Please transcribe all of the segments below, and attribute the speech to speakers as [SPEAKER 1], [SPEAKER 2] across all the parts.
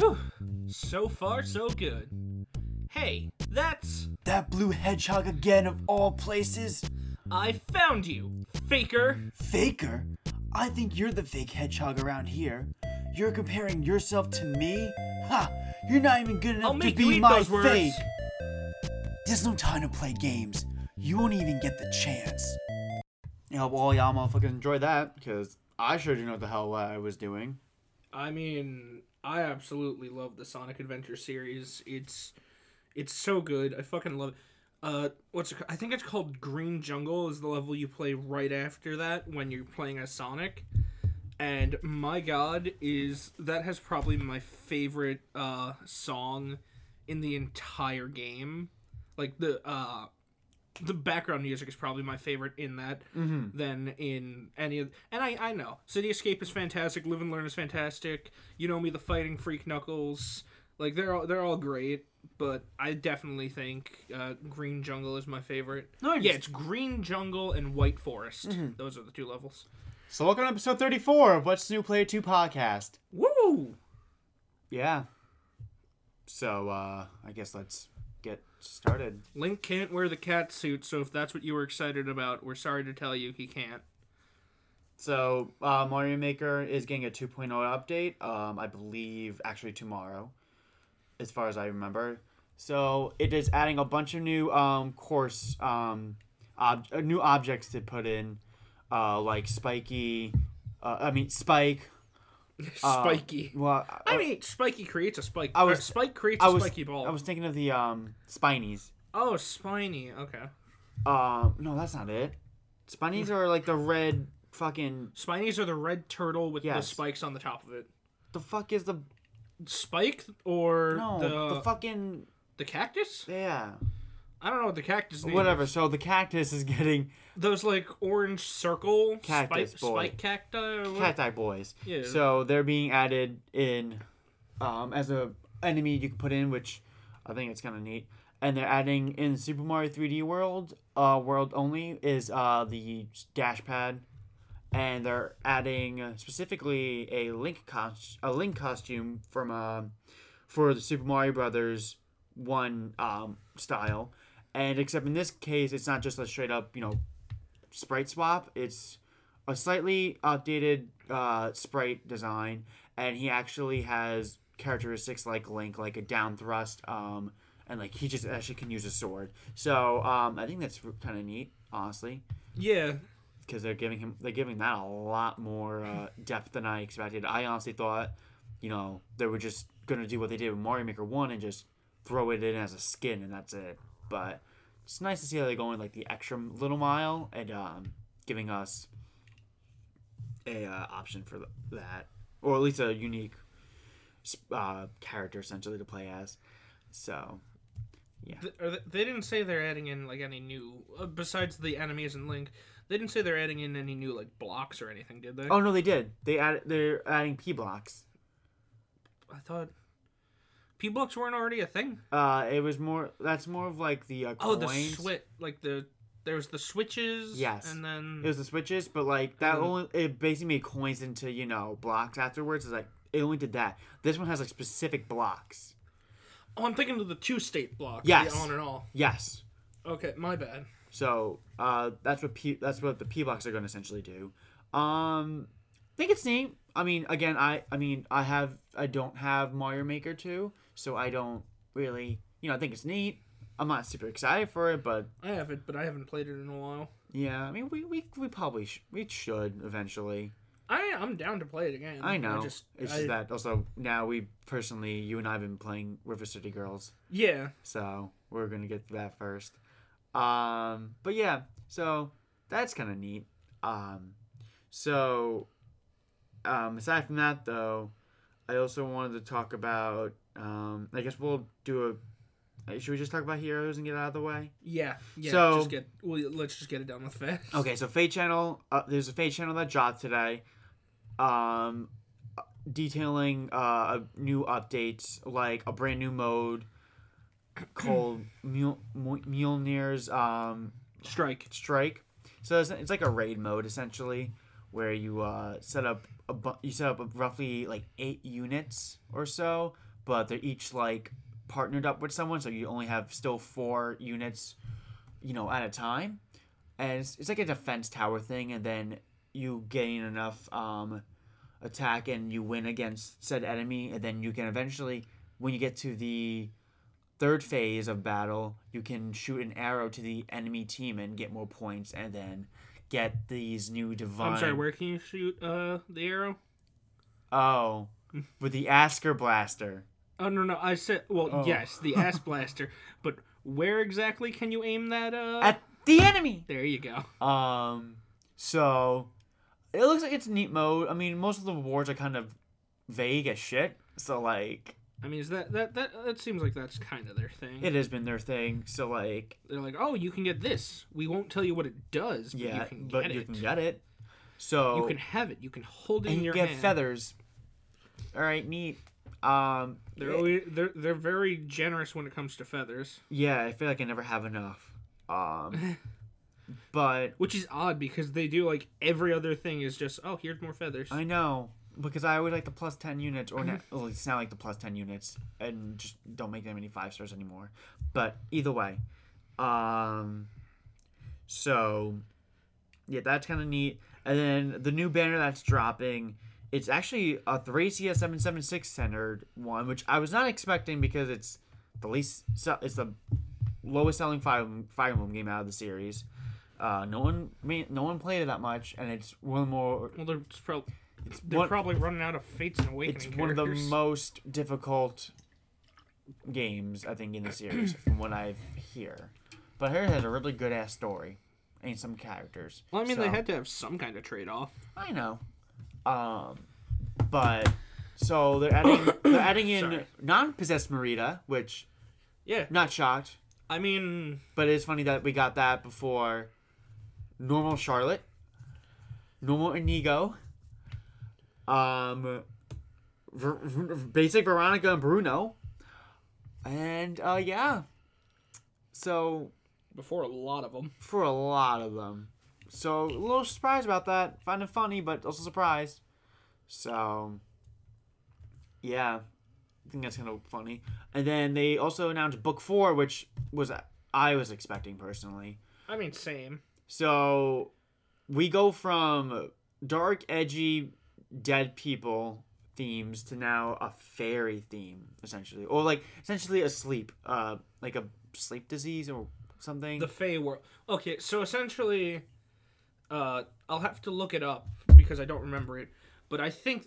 [SPEAKER 1] Whew. So far, so good. Hey, that's.
[SPEAKER 2] That blue hedgehog again of all places?
[SPEAKER 1] I found you, faker.
[SPEAKER 2] Faker? I think you're the fake hedgehog around here. You're comparing yourself to me? Ha! You're not even good
[SPEAKER 1] I'll
[SPEAKER 2] enough to be my fake. There's no time to play games. You won't even get the chance. Yeah, well, y'all motherfuckers enjoy that, because I sure didn't know what the hell I was doing.
[SPEAKER 1] I mean, I absolutely love the Sonic Adventure series. It's it's so good. I fucking love it. Uh, what's it, I think it's called Green Jungle is the level you play right after that when you're playing as Sonic. And my god, is that has probably my favorite uh song in the entire game. Like the uh the background music is probably my favorite in that
[SPEAKER 2] Mm-hmm.
[SPEAKER 1] than in any of and I, I know. City escape is fantastic. Live and learn is fantastic. You know me the fighting freak knuckles. Like they're all they're all great but i definitely think uh, green jungle is my favorite.
[SPEAKER 2] No,
[SPEAKER 1] yeah it's green jungle and white forest. Those are the two levels.
[SPEAKER 2] So welcome to episode 34 of What's New Player 2 podcast.
[SPEAKER 1] woo!
[SPEAKER 2] Yeah. So, uh, I guess let's get started.
[SPEAKER 1] link can't wear the cat suit so if that's what you were excited about we're sorry to tell you he can't
[SPEAKER 2] So, uh, Mario Maker is getting a 2.0 update, um, I believe actually tomorrow, as far as I remember. So, it is adding a bunch of new um, course, um, ob- uh, new objects to put in, uh, like Spiky, uh, I mean, Spike. uh,
[SPEAKER 1] spiky
[SPEAKER 2] Well,
[SPEAKER 1] i mean spiky creates a spike
[SPEAKER 2] I was-
[SPEAKER 1] spike creates
[SPEAKER 2] I
[SPEAKER 1] a
[SPEAKER 2] was,
[SPEAKER 1] spiky ball
[SPEAKER 2] I was thinking of the um, Spinies.
[SPEAKER 1] oh spiny okay
[SPEAKER 2] Um, no, that's not it. Spinies are like the red fucking.
[SPEAKER 1] Spinies are the red turtle with the spikes on the top of it.
[SPEAKER 2] The fuck is the
[SPEAKER 1] Spike or
[SPEAKER 2] no
[SPEAKER 1] the
[SPEAKER 2] the, fucking
[SPEAKER 1] the cactus?
[SPEAKER 2] yeah
[SPEAKER 1] I don't know what the cactus name
[SPEAKER 2] whatever.
[SPEAKER 1] is.
[SPEAKER 2] So the cactus is getting
[SPEAKER 1] Those like orange circle
[SPEAKER 2] Cactus
[SPEAKER 1] spike,
[SPEAKER 2] boy.
[SPEAKER 1] spike cacti.
[SPEAKER 2] Cacti boys.
[SPEAKER 1] Yeah.
[SPEAKER 2] So they're being added in, um, as a enemy you can put in, which I think it's kind of neat. And they're adding in Super Mario 3D World, uh, world only is uh the dash pad, and they're adding uh, specifically a Link cost a Link costume from uh, for the Super Mario Brothers one um style, and except in this case it's not just a straight up you know sprite swap. It's a slightly updated uh, sprite design, and he actually has characteristics like Link, like a down thrust, um, and like he just actually can use a sword. So um, I think that's kind of neat, honestly,
[SPEAKER 1] Yeah.
[SPEAKER 2] because they're giving him they're giving that a lot more uh, depth than I expected. I honestly thought, you know, they were just gonna do what they did with Mario Maker One and just throw it in as a skin and that's it. But it's nice to see how they're going like the extra little mile and um, giving us a uh, option for that, or at least a unique uh, character essentially to play as. So
[SPEAKER 1] yeah. they didn't say they're adding in like any new uh, besides the enemies and Link. They didn't say they're adding in any new like blocks or anything, did they?
[SPEAKER 2] oh no, they did. They add they're adding P blocks.
[SPEAKER 1] I thought P blocks weren't already a thing.
[SPEAKER 2] Uh, it was more. That's more of like the uh,
[SPEAKER 1] Oh, the
[SPEAKER 2] coins.
[SPEAKER 1] switch, like the there's the switches.
[SPEAKER 2] Yes.
[SPEAKER 1] and then
[SPEAKER 2] It was the switches, but like that only it basically made coins into you know blocks afterwards. It's like it only did that. This one has like specific blocks.
[SPEAKER 1] oh, I'm thinking of the two state blocks.
[SPEAKER 2] Yes.
[SPEAKER 1] the on and off.
[SPEAKER 2] Yes.
[SPEAKER 1] Okay, my bad.
[SPEAKER 2] So uh, that's what P that's what the P blocks are going to essentially do. Um, I think it's neat. I mean, again, I I mean, I have I don't have Mario Maker two, so I don't really you know I think it's neat. I'm not super excited for it, but
[SPEAKER 1] I have it, but I haven't played it in a while.
[SPEAKER 2] yeah, I mean, we we, we probably sh- we should eventually.
[SPEAKER 1] I I'm down to play it again.
[SPEAKER 2] I know.
[SPEAKER 1] just,
[SPEAKER 2] it's
[SPEAKER 1] I-
[SPEAKER 2] just that also now we personally, you and I have been playing River City Girls,
[SPEAKER 1] Yeah,
[SPEAKER 2] so we're gonna get to that first. Um, but yeah, so that's kind of neat. Um, so um, aside from that, though, I also wanted to talk about. Um, I guess we'll do a. uh, Should we just talk about heroes and get out of the way?
[SPEAKER 1] yeah, yeah.
[SPEAKER 2] So-
[SPEAKER 1] just get well, let's just get it done with fast.
[SPEAKER 2] Okay, so Fate Channel, uh, there's a Fate Channel that dropped today, um, detailing uh, a new updates like a brand new mode called Mule, Mjolnir's um,
[SPEAKER 1] Strike.
[SPEAKER 2] Strike. So it's, it's like a raid mode essentially, where you uh, set up a bu- you set up roughly like eight units or so but they're each like partnered up with someone, so you only have still four units, you know, at a time. And it's, it's like a defense tower thing, and then you gain enough um, attack and you win against said enemy, and then you can eventually, when you get to the third phase of battle, you can shoot an arrow to the enemy team and get more points, and then get these new divine.
[SPEAKER 1] I'm sorry, where can you shoot uh the arrow?
[SPEAKER 2] Oh, with the Asker Blaster.
[SPEAKER 1] Oh no no, I said well
[SPEAKER 2] Oh.
[SPEAKER 1] yes, the ass blaster, but where exactly can you aim that uh
[SPEAKER 2] At the enemy!
[SPEAKER 1] There you go.
[SPEAKER 2] Um, so it looks like it's neat mode. I mean, most of the rewards are kind of vague as shit. So like,
[SPEAKER 1] I mean, is that that that that seems like that's kind of their thing.
[SPEAKER 2] it has been their thing. So like,
[SPEAKER 1] They're like, "Oh, you can get this. We won't tell you what it does, but
[SPEAKER 2] yeah,
[SPEAKER 1] you can
[SPEAKER 2] but
[SPEAKER 1] get
[SPEAKER 2] you
[SPEAKER 1] it.
[SPEAKER 2] can get it. So
[SPEAKER 1] You can have it. You can hold it
[SPEAKER 2] and
[SPEAKER 1] in
[SPEAKER 2] you
[SPEAKER 1] your
[SPEAKER 2] get
[SPEAKER 1] hand."
[SPEAKER 2] feathers. All right, neat. Um,
[SPEAKER 1] They're always, they're they're very generous when it comes to feathers,
[SPEAKER 2] yeah, I feel like I never have enough. Um, but
[SPEAKER 1] which is odd because they do like every other thing is just, "Oh, here's more feathers."
[SPEAKER 2] I know because I always like the plus ten units, or not, well, it's not like the plus ten units, and just don't make that many five stars anymore. But either way, um, so yeah, that's kind of neat. And then the new banner that's dropping, it's actually a Thracia seven seven six centered one, which I was not expecting because it's the least, it's the lowest selling Fire Fire Emblem game out of the series. Uh, no one, no one played it that much, and it's one more
[SPEAKER 1] well, they're, it's they're
[SPEAKER 2] one-
[SPEAKER 1] probably running out of Fates and Awakening
[SPEAKER 2] it's one of the most difficult games I think in the series from what I hear. But here has a really good ass story and some characters.
[SPEAKER 1] well, I mean, they had to have some kind of trade off.
[SPEAKER 2] I know. Um, but so they're adding they're adding in
[SPEAKER 1] Sorry.
[SPEAKER 2] non-possessed Mareeta, which
[SPEAKER 1] Yeah,
[SPEAKER 2] not shocked,
[SPEAKER 1] I mean,
[SPEAKER 2] but it's funny that we got that before normal Charlotte, normal Inigo, um, Ver- Ver- basic Veronica and Bruno, and uh, yeah. So
[SPEAKER 1] before a lot of them.
[SPEAKER 2] for a lot of them, so a little surprised about that. Find it funny, but also surprised. So yeah, I think that's kind of funny. And then they also announced book four, which was I was expecting personally.
[SPEAKER 1] I mean, same.
[SPEAKER 2] So we go from dark, edgy, dead people themes to now a fairy theme, essentially, or like essentially a sleep, uh, like a sleep disease or something.
[SPEAKER 1] The Fey world. Okay, so essentially, uh, I'll have to look it up because I don't remember it. But I think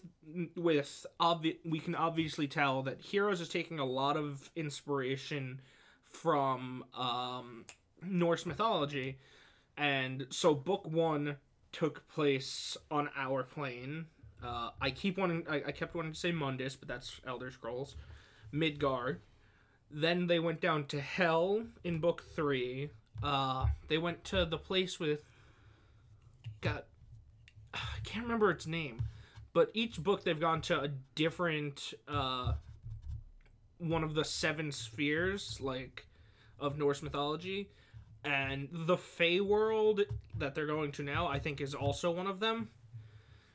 [SPEAKER 1] with obvi- we can obviously tell that Heroes is taking a lot of inspiration from um, Norse mythology, and so book one took place on our plane. Uh, I keep wanting, I, I kept wanting to say Mundus, but that's Elder Scrolls. Midgard. Then they went down to Hell in book three. Uh, they went to the place with. God, I can't remember its name, but each book they've gone to a different uh, one of the seven spheres, like of Norse mythology, and the Fey world that they're going to now, I think, is also one of them.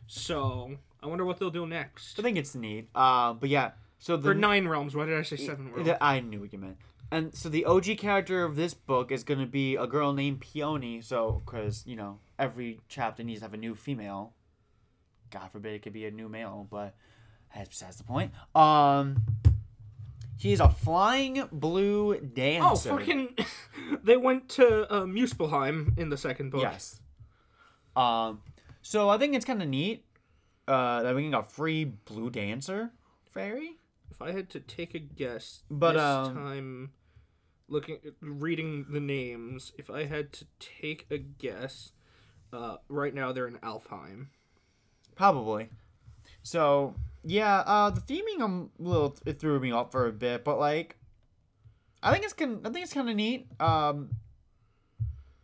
[SPEAKER 1] So I wonder what they'll do next.
[SPEAKER 2] I think it's neat. Uh, but yeah, so the
[SPEAKER 1] For nine realms, why did I say seven realms?
[SPEAKER 2] I knew what you meant. And so the OG character of this book is going to be a girl named Peony. So, because, you know, every chapter needs to have a new female. God forbid it could be a new male, but that's besides the point. Um, she's a flying blue dancer.
[SPEAKER 1] Oh, fucking! they went to uh, Muspelheim in the second book.
[SPEAKER 2] Yes. Um, so I think it's kind of neat uh, that we can get a free blue dancer fairy.
[SPEAKER 1] If I had to take a guess,
[SPEAKER 2] But,
[SPEAKER 1] this
[SPEAKER 2] um,
[SPEAKER 1] time, looking, reading the names, if I had to take a guess, uh, right now they're in Alfheim.
[SPEAKER 2] Probably. So yeah, uh, the theming um, a little it threw me off for a bit, but like, I think it's con- I think it's kind of neat. Um,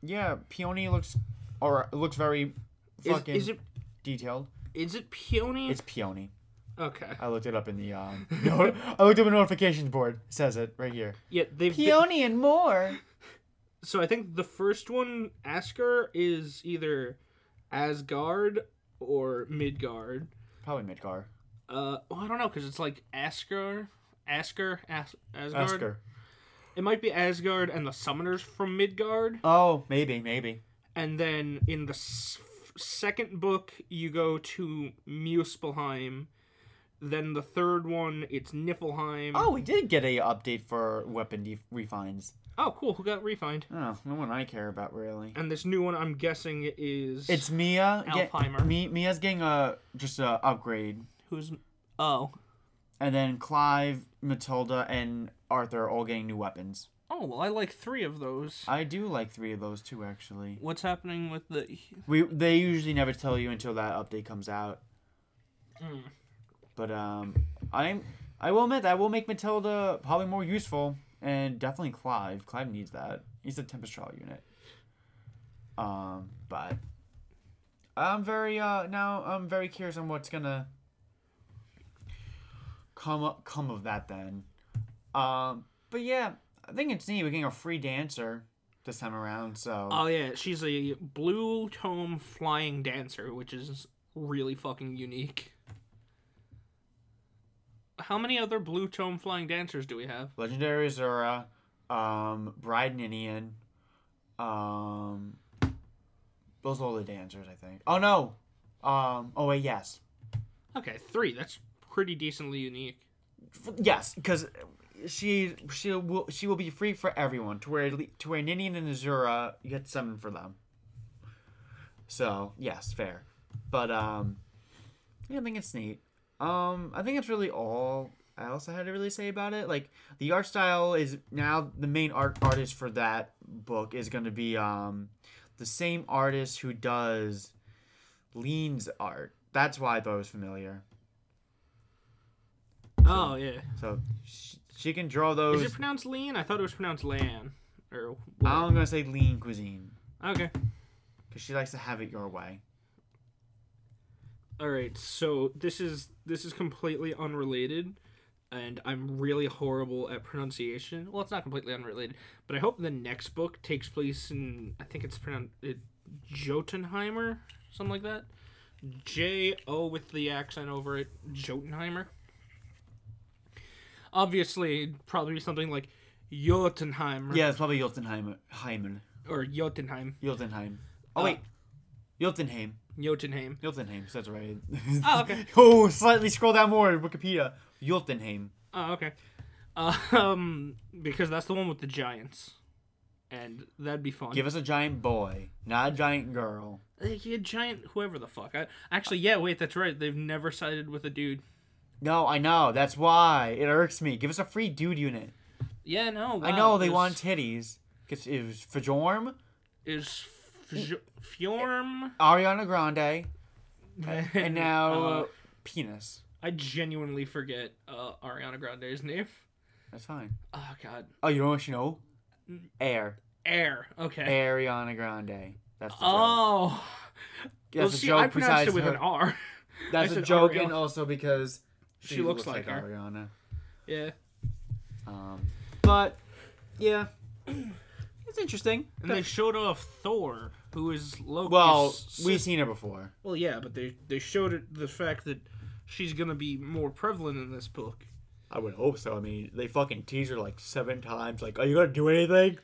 [SPEAKER 2] yeah, Peony looks or looks very
[SPEAKER 1] Is,
[SPEAKER 2] fucking
[SPEAKER 1] is it
[SPEAKER 2] detailed.
[SPEAKER 1] is it Peony?
[SPEAKER 2] It's Peony.
[SPEAKER 1] okay.
[SPEAKER 2] I looked it up in the um. no, I looked up a notifications board. It says it right here.
[SPEAKER 1] Yeah, they've been-
[SPEAKER 2] Peony and more.
[SPEAKER 1] So I think the first one, Asker, is either Asgard or Midgard.
[SPEAKER 2] Probably Midgar.
[SPEAKER 1] Uh, well, I don't know because it's like Asker, Asker, As- Asgard.
[SPEAKER 2] Oscar.
[SPEAKER 1] It might be Asgard and the summoners from Midgard.
[SPEAKER 2] Oh, maybe, maybe.
[SPEAKER 1] And then in the s- second book, you go to Muspelheim. Then the third one, it's Niflheim.
[SPEAKER 2] Oh, we did get a update for weapon de- refines.
[SPEAKER 1] Oh, cool. Who got refined?
[SPEAKER 2] Oh, no one I care about really.
[SPEAKER 1] And this new one, I'm guessing, is
[SPEAKER 2] It's Mia. get-
[SPEAKER 1] Alfheimer.
[SPEAKER 2] Mi- Mia's getting a just a upgrade,
[SPEAKER 1] who's oh
[SPEAKER 2] and then Clive, Mathilda, and Arthur are all getting new weapons.
[SPEAKER 1] oh well. I like three of those.
[SPEAKER 2] I do like three of those too, actually.
[SPEAKER 1] What's happening with the?
[SPEAKER 2] We they usually never tell you until that update comes out.
[SPEAKER 1] Mm.
[SPEAKER 2] But um, I'm I will admit that will make Mathilda probably more useful, and definitely Clive. Clive needs that. He's a Tempest Trials unit. Um, but I'm very uh now I'm very curious on what's gonna come up come of that then. Um, but yeah, I think it's neat. We're getting a free dancer this time around. So
[SPEAKER 1] Oh yeah, she's a blue tome flying dancer, which is really fucking unique. How many other blue tome flying dancers do we have?
[SPEAKER 2] Legendary Azura, um, Bride Ninian, um, those are all the dancers, I think. Oh no, um, oh wait, yes,
[SPEAKER 1] Okay, three. That's pretty decently unique.
[SPEAKER 2] Yes, because she she will she will be free for everyone. To where to where Ninian and Azura, you get seven for them. So yes, fair, but um, yeah, I think it's neat. Um, I think it's really all else I had to really say about it. Like the art style is now the main art artist for that book is going to be um the same artist who does Lean's art. That's why I thought it was familiar.
[SPEAKER 1] Oh yeah.
[SPEAKER 2] So she, she can draw those.
[SPEAKER 1] Is it pronounced lean? I thought it was pronounced lan. Or
[SPEAKER 2] I'm gonna say lean cuisine
[SPEAKER 1] okay.
[SPEAKER 2] because she likes to have it your way.
[SPEAKER 1] All right. So this is this is completely unrelated, and I'm really horrible at pronunciation. Well, it's not completely unrelated, but I hope the next book takes place in I think it's pronounced it, Jotunheimer, something like that. J O with the accent over it, Jotunheimer. Obviously, probably something like Jotunheimer
[SPEAKER 2] Yeah, it's probably Jotunheim. Heimen.
[SPEAKER 1] or Jotunheim.
[SPEAKER 2] Jotunheim. Oh
[SPEAKER 1] Uh,
[SPEAKER 2] wait, Jotunheim.
[SPEAKER 1] Jotunheim.
[SPEAKER 2] Jotunheim. That's right.
[SPEAKER 1] Oh, okay.
[SPEAKER 2] oh, slightly scroll down more in Wikipedia. Jotunheim.
[SPEAKER 1] Oh, okay. Um, because that's the one with the giants, and that'd be fun.
[SPEAKER 2] Give us a giant boy, not a giant girl.
[SPEAKER 1] Like, a giant, whoever the fuck. I, actually, yeah, wait, that's right. They've never sided with a dude.
[SPEAKER 2] No, I know. That's why it irks me. Give us a free dude unit.
[SPEAKER 1] Yeah, no.
[SPEAKER 2] I know they want titties. Cause it was Fjorm,
[SPEAKER 1] Is Fjorm
[SPEAKER 2] Ariana Grande, and now
[SPEAKER 1] Uh,
[SPEAKER 2] penis.
[SPEAKER 1] I genuinely forget uh, Ariana Grande's name.
[SPEAKER 2] That's fine.
[SPEAKER 1] Oh God,
[SPEAKER 2] Oh, you don't know what you know? Air.
[SPEAKER 1] Air. Okay.
[SPEAKER 2] Ariana Grande. That's the joke.
[SPEAKER 1] Oh.
[SPEAKER 2] That's
[SPEAKER 1] well,
[SPEAKER 2] a
[SPEAKER 1] see, I pronounced it with
[SPEAKER 2] her-
[SPEAKER 1] an R.
[SPEAKER 2] That's
[SPEAKER 1] I
[SPEAKER 2] a joke,
[SPEAKER 1] Ariana.
[SPEAKER 2] and also because
[SPEAKER 1] She looks like her.
[SPEAKER 2] Ariana.
[SPEAKER 1] Yeah.
[SPEAKER 2] Um, but yeah, it's interesting.
[SPEAKER 1] And they showed off Thor, who is Loki's.
[SPEAKER 2] Well,
[SPEAKER 1] sis-
[SPEAKER 2] we've seen her before.
[SPEAKER 1] Well, yeah, but they they showed it the fact that she's gonna be more prevalent in this book.
[SPEAKER 2] I would hope so. I mean, they fucking tease her like seven times. Like, are you gonna do anything?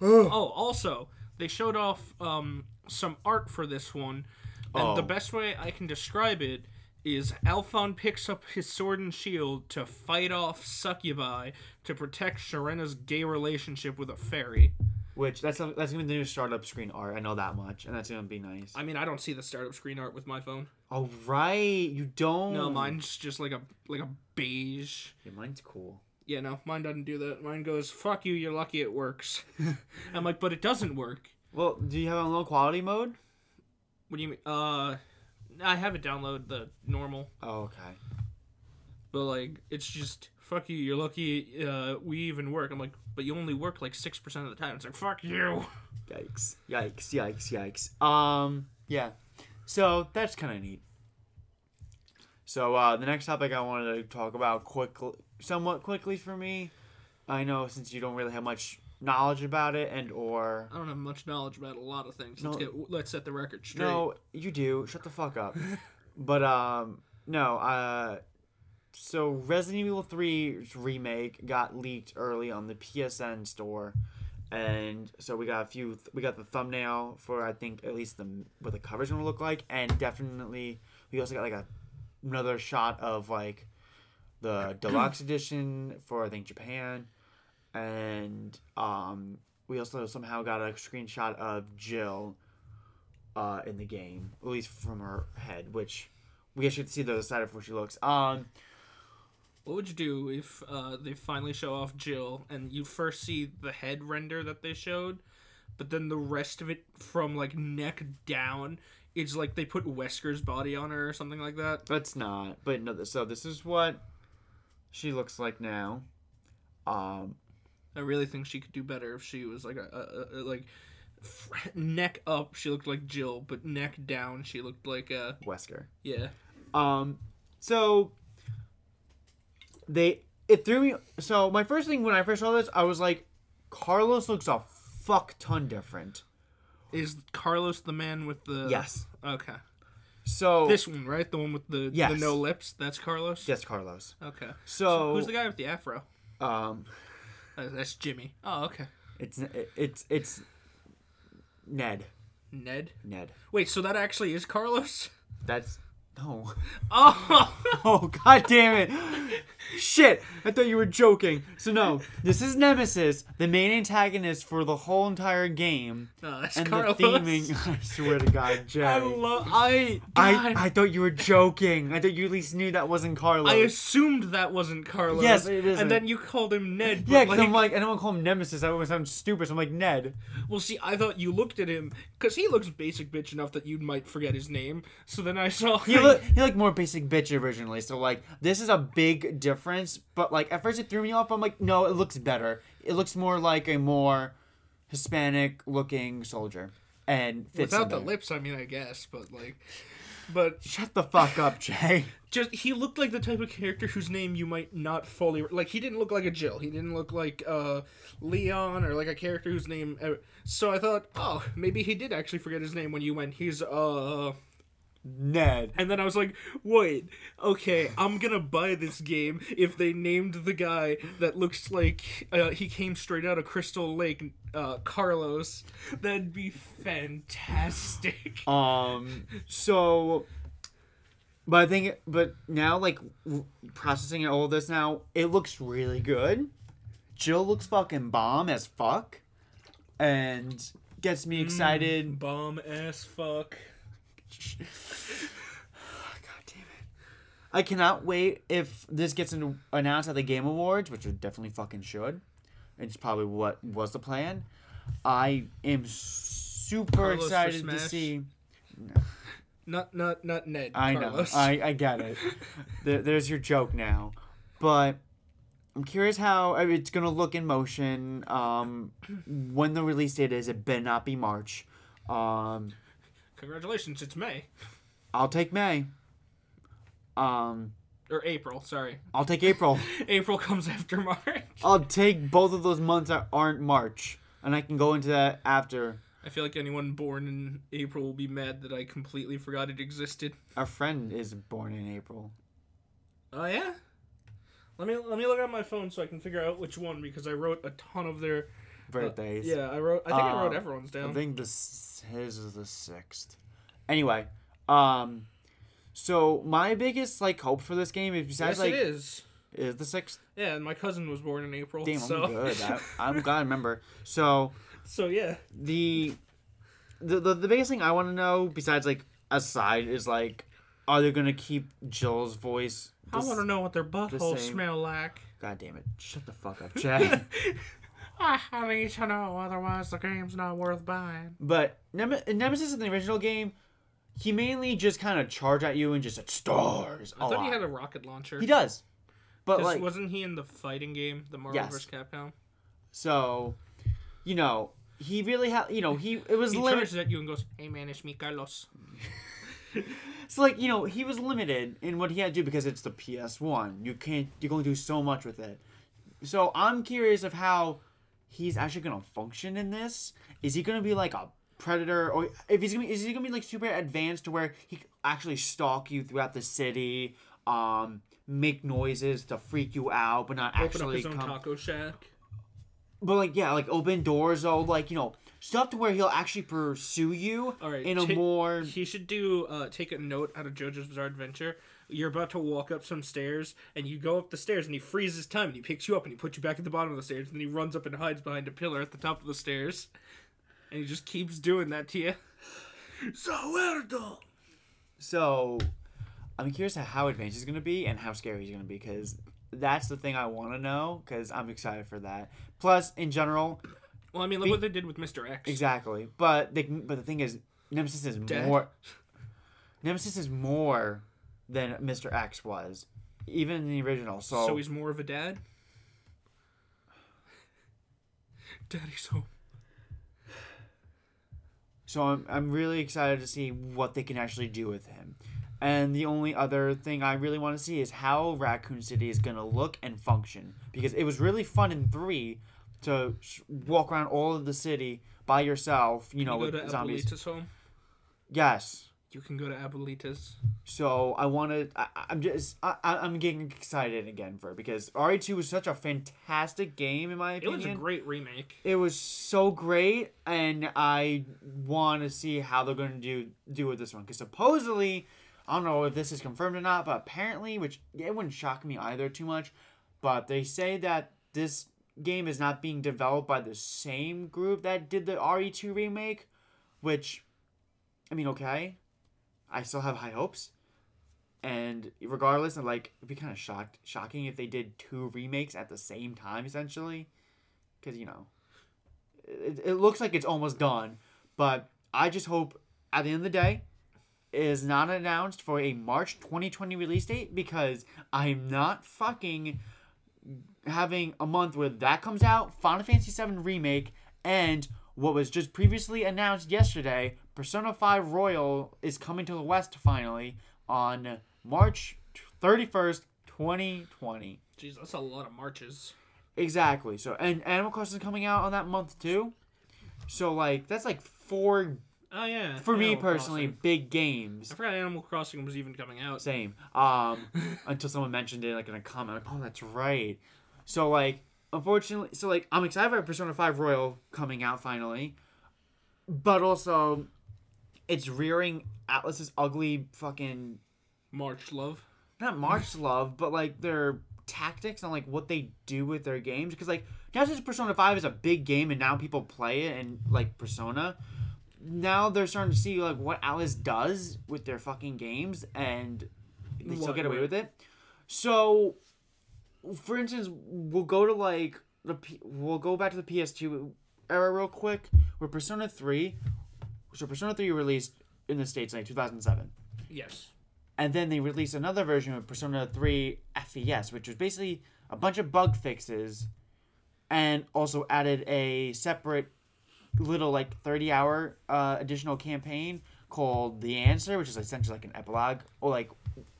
[SPEAKER 1] Oh, also they showed off um, some art for this one, and the
[SPEAKER 2] Oh.
[SPEAKER 1] best way I can describe it is Alfonse picks up his sword and shield to fight off Succubi to protect Sharena's gay relationship with a fairy.
[SPEAKER 2] Which that's that's gonna be the new startup screen art. I know that much, and that's gonna be nice.
[SPEAKER 1] I mean, I don't see the startup screen art with my phone.
[SPEAKER 2] Oh right, you don't.
[SPEAKER 1] No, mine's just like a like a beige.
[SPEAKER 2] Yeah, mine's cool.
[SPEAKER 1] Yeah, no, mine doesn't do that. Mine goes, "Fuck you, you're lucky it works." I'm like, but it doesn't work.
[SPEAKER 2] Well, do you have it on low quality mode?
[SPEAKER 1] What do you mean? Uh, I have it download the normal,
[SPEAKER 2] Oh, okay.
[SPEAKER 1] but like, it's just fuck you, you're lucky. Uh, we even work. I'm like, but you only work like six percent of the time. It's like, fuck you.
[SPEAKER 2] Yikes! Yikes! Yikes! Yikes! Um, yeah. So that's kind of neat. So uh, the next topic I wanted to talk about quickly, somewhat quickly for me. I know since you don't really have much knowledge about it, and or
[SPEAKER 1] I don't have much knowledge about a lot of things.
[SPEAKER 2] No.
[SPEAKER 1] Let's get let's set the record straight.
[SPEAKER 2] no, you do. Shut the fuck up. but um, no. Uh, so Resident Evil 3's remake got leaked early on the PSN store, and so we got a few. We got the thumbnail for I think at least the what the cover's gonna look like, and definitely we also got like a another shot of like the deluxe edition for I think Japan, and um we also somehow got a screenshot of Jill uh in the game, at least from her head, which we should see the other side of where she looks. Um.
[SPEAKER 1] What would you do if uh, they finally show off Jill and you first see the head render that they showed, but then the rest of it from like neck down, it's like they put Wesker's body on her or something like that?
[SPEAKER 2] That's not. But no. So this is what she looks like now. Um.
[SPEAKER 1] I really think she could do better if she was like a, a, a like neck up she looked like Jill, but neck down she looked like a
[SPEAKER 2] Wesker.
[SPEAKER 1] yeah.
[SPEAKER 2] Um. So they it threw me. So my first thing when I first saw this, I was like, Carlos looks a fuck ton different.
[SPEAKER 1] Is Carlos the man with the
[SPEAKER 2] Yes.
[SPEAKER 1] Okay.
[SPEAKER 2] So
[SPEAKER 1] This one, right? The one with the, the
[SPEAKER 2] Yes.
[SPEAKER 1] no lips? That's Carlos?
[SPEAKER 2] yes, Carlos.
[SPEAKER 1] Okay.
[SPEAKER 2] So,
[SPEAKER 1] Who's the guy with the afro?
[SPEAKER 2] um,
[SPEAKER 1] Uh, that's Jimmy. Oh, okay.
[SPEAKER 2] it's it's it's Ned.
[SPEAKER 1] Ned.
[SPEAKER 2] Ned.
[SPEAKER 1] Wait, so that actually is Carlos?
[SPEAKER 2] That's no.
[SPEAKER 1] Oh,
[SPEAKER 2] Oh god damn it! Shit! I thought you were joking. So no, this is Nemesis, the main antagonist for the whole entire game,
[SPEAKER 1] no, that's
[SPEAKER 2] and
[SPEAKER 1] Carlos.
[SPEAKER 2] the theming. I swear to God, Jay.
[SPEAKER 1] I love. I.
[SPEAKER 2] I, I thought you were joking. I thought you at least knew that wasn't Carlos.
[SPEAKER 1] I assumed that wasn't Carlos.
[SPEAKER 2] Yes, it isn't.
[SPEAKER 1] And then you called him Ned.
[SPEAKER 2] Yeah, because
[SPEAKER 1] like,
[SPEAKER 2] I'm like, I don't want to call him Nemesis. That would sound stupid. So I'm like, Ned.
[SPEAKER 1] well, see, I thought you looked at him because he looks basic bitch enough that you might forget his name. So then I saw.
[SPEAKER 2] He he looked more basic bitch originally. So like, this is a big difference. But like, at first it threw me off. I'm like, no, it looks better. It looks more like a more Hispanic looking soldier, and fits
[SPEAKER 1] without the lips. I mean, I guess, but like, but
[SPEAKER 2] Shut the fuck up, Jay.
[SPEAKER 1] just he looked like the type of character whose name you might not fully like. He didn't look like a Jill. He didn't look like uh Leon or like a character whose name. uh, So I thought, oh, maybe he did actually forget his name when you went. He's uh.
[SPEAKER 2] Ned.
[SPEAKER 1] And then I was like, wait, okay, I'm gonna buy this game if they named the guy that looks like uh, he came straight out of Crystal Lake, uh, Carlos. That'd be fantastic.
[SPEAKER 2] Um. So, but I think, but now like processing all of this now, it looks really good. Jill looks fucking bomb as fuck, and gets me excited.
[SPEAKER 1] Bomb ass fuck.
[SPEAKER 2] God damn it! I cannot wait if this gets into, announced at the Game Awards, which it definitely fucking should. It's probably what was the plan. I am super
[SPEAKER 1] Carlos
[SPEAKER 2] excited to see.
[SPEAKER 1] Not not not Ned.
[SPEAKER 2] I
[SPEAKER 1] Carlos.
[SPEAKER 2] know. I, I get it. there, there's your joke now. But I'm curious how I mean, it's going to look in motion. Um, when the release date is, it better not be March. Um,
[SPEAKER 1] Congratulations, it's May
[SPEAKER 2] I'll take May. Um,
[SPEAKER 1] or April. Sorry,
[SPEAKER 2] I'll take April.
[SPEAKER 1] April comes after March.
[SPEAKER 2] I'll take both of those months that aren't March. And I can go into that after.
[SPEAKER 1] I feel like anyone born in April will be mad that I completely forgot it existed.
[SPEAKER 2] Our friend is born in April.
[SPEAKER 1] Oh yeah. Let me let me look at my phone so I can figure out which one because I wrote a ton of their
[SPEAKER 2] Birthdays.
[SPEAKER 1] Yeah, I wrote. I think I wrote
[SPEAKER 2] Uh,
[SPEAKER 1] everyone's
[SPEAKER 2] I
[SPEAKER 1] down.
[SPEAKER 2] think this his is the sixth. Anyway, um, so my biggest like hope for this game is besides
[SPEAKER 1] yes,
[SPEAKER 2] like
[SPEAKER 1] it is.
[SPEAKER 2] is the sixth.
[SPEAKER 1] Yeah, and my cousin was born in April.
[SPEAKER 2] Damn,
[SPEAKER 1] so
[SPEAKER 2] I'm good. I, I'm glad I remember. So
[SPEAKER 1] so yeah.
[SPEAKER 2] the the the, the biggest thing I want to know besides like aside is like, are they gonna keep Jill's voice?
[SPEAKER 1] I
[SPEAKER 2] the
[SPEAKER 1] want to know what their buttholes
[SPEAKER 2] same.
[SPEAKER 1] smell like.
[SPEAKER 2] God damn it! Shut the fuck up, Chad.
[SPEAKER 1] Ah, I, I need to know, otherwise the game's not worth buying.
[SPEAKER 2] But Nem- Nemesis in the original game, he mainly just kind of charge at you and just said stars.
[SPEAKER 1] I thought he had a rocket launcher.
[SPEAKER 2] He does. but like
[SPEAKER 1] wasn't he in the fighting game, the Marvel
[SPEAKER 2] Yes.
[SPEAKER 1] vs. Capcom?
[SPEAKER 2] so, you know, he really had. You know, he it was
[SPEAKER 1] He
[SPEAKER 2] limited.
[SPEAKER 1] charges at you and goes, "Hey man, it's me, Carlos."
[SPEAKER 2] So like you know, he was limited in what he had to do because it's the PS One. You can't. You can only do so much with it. So I'm curious of how he's actually gonna function in this. Is he gonna be like a predator, or if he's gonna be, is he gonna be like super advanced to where he actually stalk you throughout the city? Um, make noises to freak you out, but not
[SPEAKER 1] Open up
[SPEAKER 2] actually
[SPEAKER 1] his own
[SPEAKER 2] come.
[SPEAKER 1] taco shack.
[SPEAKER 2] But like yeah, like open doors though, like you know stuff to where he'll actually pursue you
[SPEAKER 1] All right,
[SPEAKER 2] in a
[SPEAKER 1] ta-
[SPEAKER 2] more
[SPEAKER 1] He should do uh, take a note out of JoJo's Bizarre Adventure. You're about to walk up some stairs, and you go up the stairs, and he freezes time, and he picks you up, and he puts you back at the bottom of the stairs, and then he runs up and hides behind a pillar at the top of the stairs, and he just keeps doing that to you. Sourdo.
[SPEAKER 2] So, I'm curious how advanced he's gonna be and how scary he's gonna be because that's the thing I want to know because I'm excited for that. Plus, in general,
[SPEAKER 1] Well, I mean, look
[SPEAKER 2] Be-
[SPEAKER 1] what they did with Mr. X.
[SPEAKER 2] exactly. But they, but the thing is, Nemesis is
[SPEAKER 1] Dead.
[SPEAKER 2] more. Nemesis is more than Mr. X was, even in the original. So,
[SPEAKER 1] So he's more of a dad. Daddy's home.
[SPEAKER 2] So I'm, I'm really excited to see what they can actually do with him. And the only other thing I really want to see is how Raccoon City is going to look and function. Because it was really fun in 3 to walk around all of the city by yourself, you know,
[SPEAKER 1] you
[SPEAKER 2] with zombies.
[SPEAKER 1] Home.
[SPEAKER 2] Yes.
[SPEAKER 1] You can go to Abuelita's.
[SPEAKER 2] So I want to. I, I'm just. I, I- I'm getting excited again for it because RE2 was such a fantastic game in my opinion.
[SPEAKER 1] It was a great remake.
[SPEAKER 2] it was so great and i want to see how they're going to do do with this one because supposedly i don't know if this is confirmed or not but apparently which it wouldn't shock me either too much but they say that this game is not being developed by the same group that did the re2 remake which i mean okay i still have high hopes. And regardless of like it'd be kind of shocked shocking if they did two remakes at the same time essentially. Because you know it, it looks like it's almost done but i just hope at the end of the day it is not announced for a march 2020 release date because i'm not fucking having a month where that comes out final fantasy 7 remake and what was just previously announced yesterday persona 5 royal is coming to the west finally on march 31st 2020
[SPEAKER 1] Jeez, that's a lot of marches.
[SPEAKER 2] Exactly. So and Animal Crossing is coming out on that month too. So like that's like four
[SPEAKER 1] Oh yeah.
[SPEAKER 2] for me personally
[SPEAKER 1] Crossing.
[SPEAKER 2] big games.
[SPEAKER 1] I forgot Animal Crossing was even coming out.
[SPEAKER 2] Same. Um until someone mentioned it like in a comment. Like, oh, that's right. So like unfortunately, so like I'm excited for Persona 5 Royal coming out finally. But also it's rearing Atlus's ugly fucking
[SPEAKER 1] March Love.
[SPEAKER 2] not March love, but like their tactics and like what they do with their games. Because like now since Persona Five is a big game and now people play it and like Persona, now they're starting to see like what Alice does with their fucking games and they still get away
[SPEAKER 1] way?
[SPEAKER 2] with it. So, for instance, we'll go to like the P- we'll go back to the PS2 era real quick, where Persona Three, so Persona Three released in the states in like 2007
[SPEAKER 1] Yes.
[SPEAKER 2] and then they released another version of Persona 3 FES, which was basically a bunch of bug fixes and also added a separate little like 30 hour uh, additional campaign called The Answer, which is essentially like an epilogue or like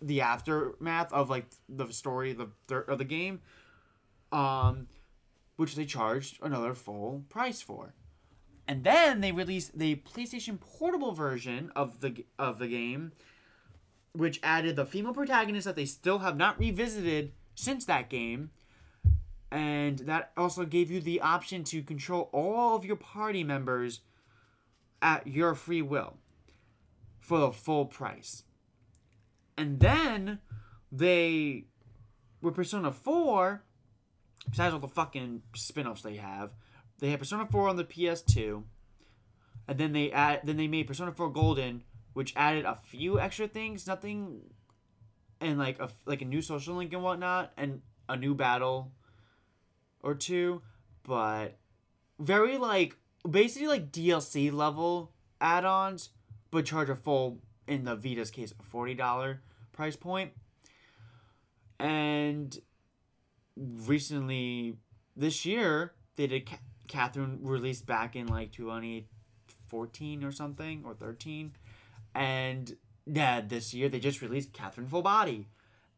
[SPEAKER 2] the aftermath of like the story of the thir- of the game. Um which they charged another full price for. And then they released the PlayStation Portable version of the of the game which added the female protagonist that they still have not revisited since that game. And that also gave you the option to control all of your party members at your free will for the full price. And then they, with Persona 4, besides all the fucking spin offs they have, they had Persona 4 on the PS2. And then they add, then they made Persona 4 Golden, which added a few extra things, nothing, and like a like a new social link and whatnot, and a new battle or two, but very like basically like DLC level add-ons, but charge a full in the Vita's case a forty dollar price point. And recently, this year they did Ca- Catherine released back in like 2014 or something or 13 and yeah, this year they just released Catherine Full Body.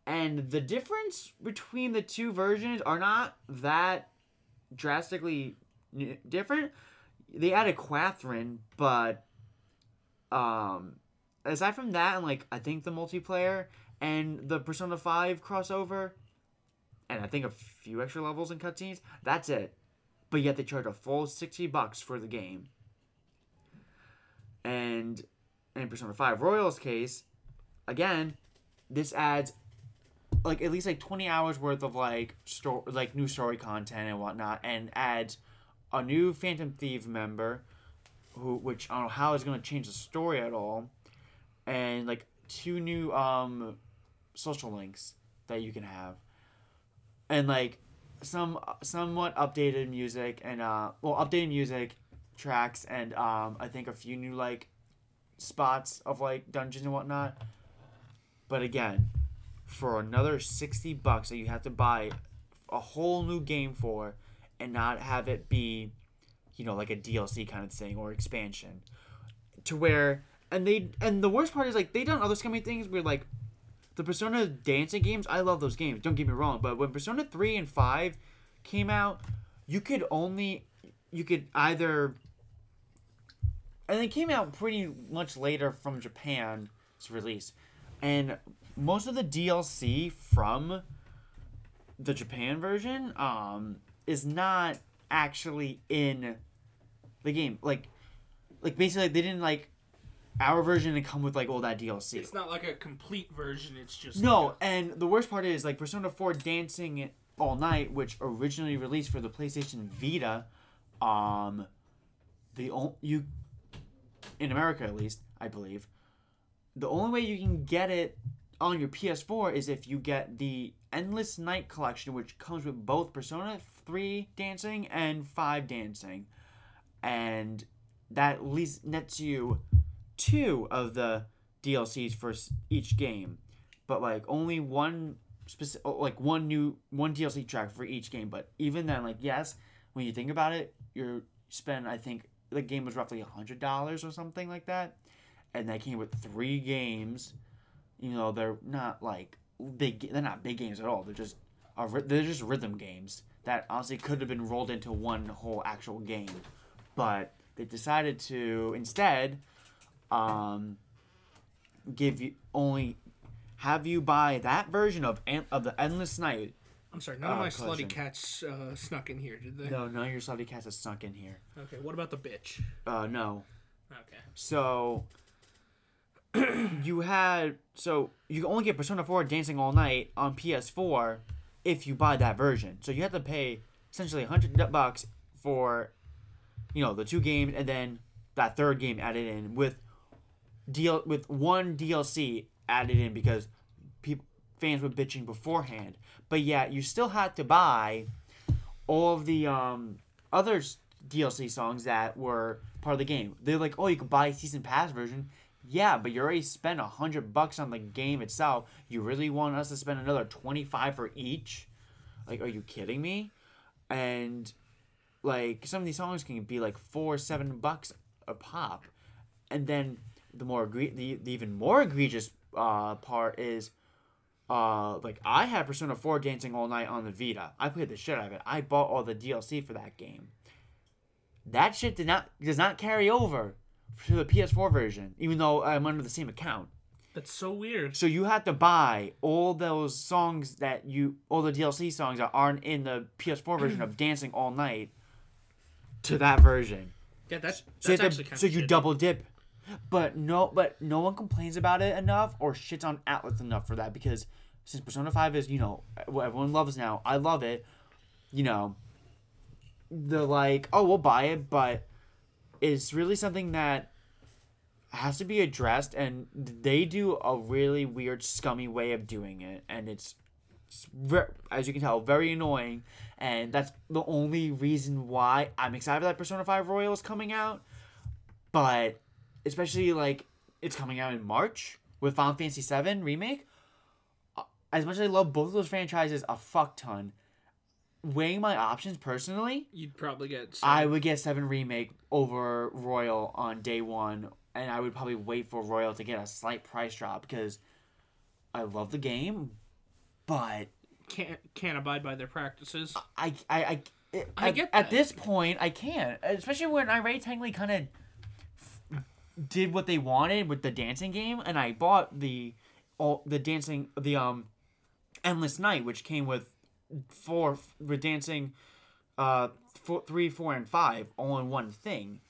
[SPEAKER 2] And the difference between the two versions are not that drastically different. They added Catherine, but um aside from that and like I think the multiplayer and the Persona 5 crossover, and I think a few extra levels and cutscenes. That's it. But yet they charge a full 60 bucks for the game. And in Persona 5 Royals case, again, this adds like at least like 20 hours worth of like story like new story content and whatnot and adds a new Phantom Thief member who which I don't know how is gonna change the story at all. And like two new um social links that you can have. And like some somewhat updated music and uh well updated music tracks and um I think a few new like spots of like dungeons and whatnot. But again, for another sixty bucks that you have to buy a whole new game for and not have it be, you know, like a DLC kind of thing or expansion. To where and they and the worst part is like they done other scummy things where like the Persona dancing games, I love those games, don't get me wrong, but when Persona 3 and 5 came out, you could only you could either and it came out pretty much later from Japan's release. And most of the DLC from the Japan version um is not actually in the game. Like like basically they didn't like our version didn't come with like all that DLC.
[SPEAKER 1] It's not like a complete version. It's just
[SPEAKER 2] No,
[SPEAKER 1] like
[SPEAKER 2] and the worst part is like Persona 4 Dancing All Night, which originally released for the PlayStation Vita, um the o- you in America at least, I believe, the only way you can get it on your PS4 is if you get the Endless Night collection which comes with both Persona 3 Dancing and 5 Dancing. And that at least nets you two of the DLCs for each game, but like only one specific, like one new one DLC track for each game. But even then, like yes, when you think about it, you're spend I think the game was roughly a hundred dollars or something like that, and that came with three games. You know they're not like big. They're not big games at all. They're just they're just rhythm games that honestly could have been rolled into one whole actual game, but they decided to instead um, give you only have you buy that version of An- of the Endless Night.
[SPEAKER 1] I'm sorry, none of
[SPEAKER 2] Uh,
[SPEAKER 1] my
[SPEAKER 2] collection.
[SPEAKER 1] slutty cats uh, snuck in here, did they?
[SPEAKER 2] No, none of your slutty cats have snuck in here.
[SPEAKER 1] Okay, what about the bitch?
[SPEAKER 2] Uh, no.
[SPEAKER 1] Okay.
[SPEAKER 2] So you had so you can only get Persona 4 Dancing All Night on PS4 if you buy that version. So you have to pay essentially 100 bucks for you know the two games and then that third game added in with deal with one DLC added in because people fans were bitching beforehand. But yeah, you still had to buy all of the um other DLC songs that were part of the game. They're like, oh, you can buy a season pass version. Yeah, but you already spent a hundred bucks on the game itself. You really want us to spend another twenty five for each? Like, are you kidding me? And like some of these songs can be like four, seven bucks a pop. And then the more egre- the, the even more egregious uh, part is uh like I had Persona 4 Dancing All Night on the Vita. I played the shit out of it. I bought all the DLC for that game. That shit did not does not carry over to the PS4 version, even though I'm under the same account.
[SPEAKER 1] That's so weird.
[SPEAKER 2] So you have to buy all those songs that you all the DLC songs that aren't in the PS4 version of Dancing All Night to that version.
[SPEAKER 1] Yeah, that's
[SPEAKER 2] So,
[SPEAKER 1] that's
[SPEAKER 2] have
[SPEAKER 1] actually
[SPEAKER 2] to,
[SPEAKER 1] kind
[SPEAKER 2] so
[SPEAKER 1] of
[SPEAKER 2] you double dip. But no, but no one complains about it enough or shits on Atlus enough for that because since Persona Five is you know what everyone loves now, I love it. You know, they're like, oh, we'll buy it, but it's really something that has to be addressed, and they do a really weird, scummy way of doing it, and it's, as you can tell, very annoying. And that's the only reason why I'm excited that Persona Five Royal is coming out but especially like it's coming out in March with Final Fantasy VII remake. As much as I love both of those franchises a fuck ton, weighing my options personally,
[SPEAKER 1] You'd probably get.
[SPEAKER 2] I would get Seven remake over Royal on day one, and I would probably wait for Royal to get a slight price drop because I love the game, but
[SPEAKER 1] can't can't abide by their practices.
[SPEAKER 2] I I I,
[SPEAKER 1] I
[SPEAKER 2] at,
[SPEAKER 1] get
[SPEAKER 2] at
[SPEAKER 1] that.
[SPEAKER 2] this point I can't, especially when I already technically kind of did what they wanted with the dancing game, and I bought the all the dancing the um endless night which came with four with dancing uh four, three four and five all in one thing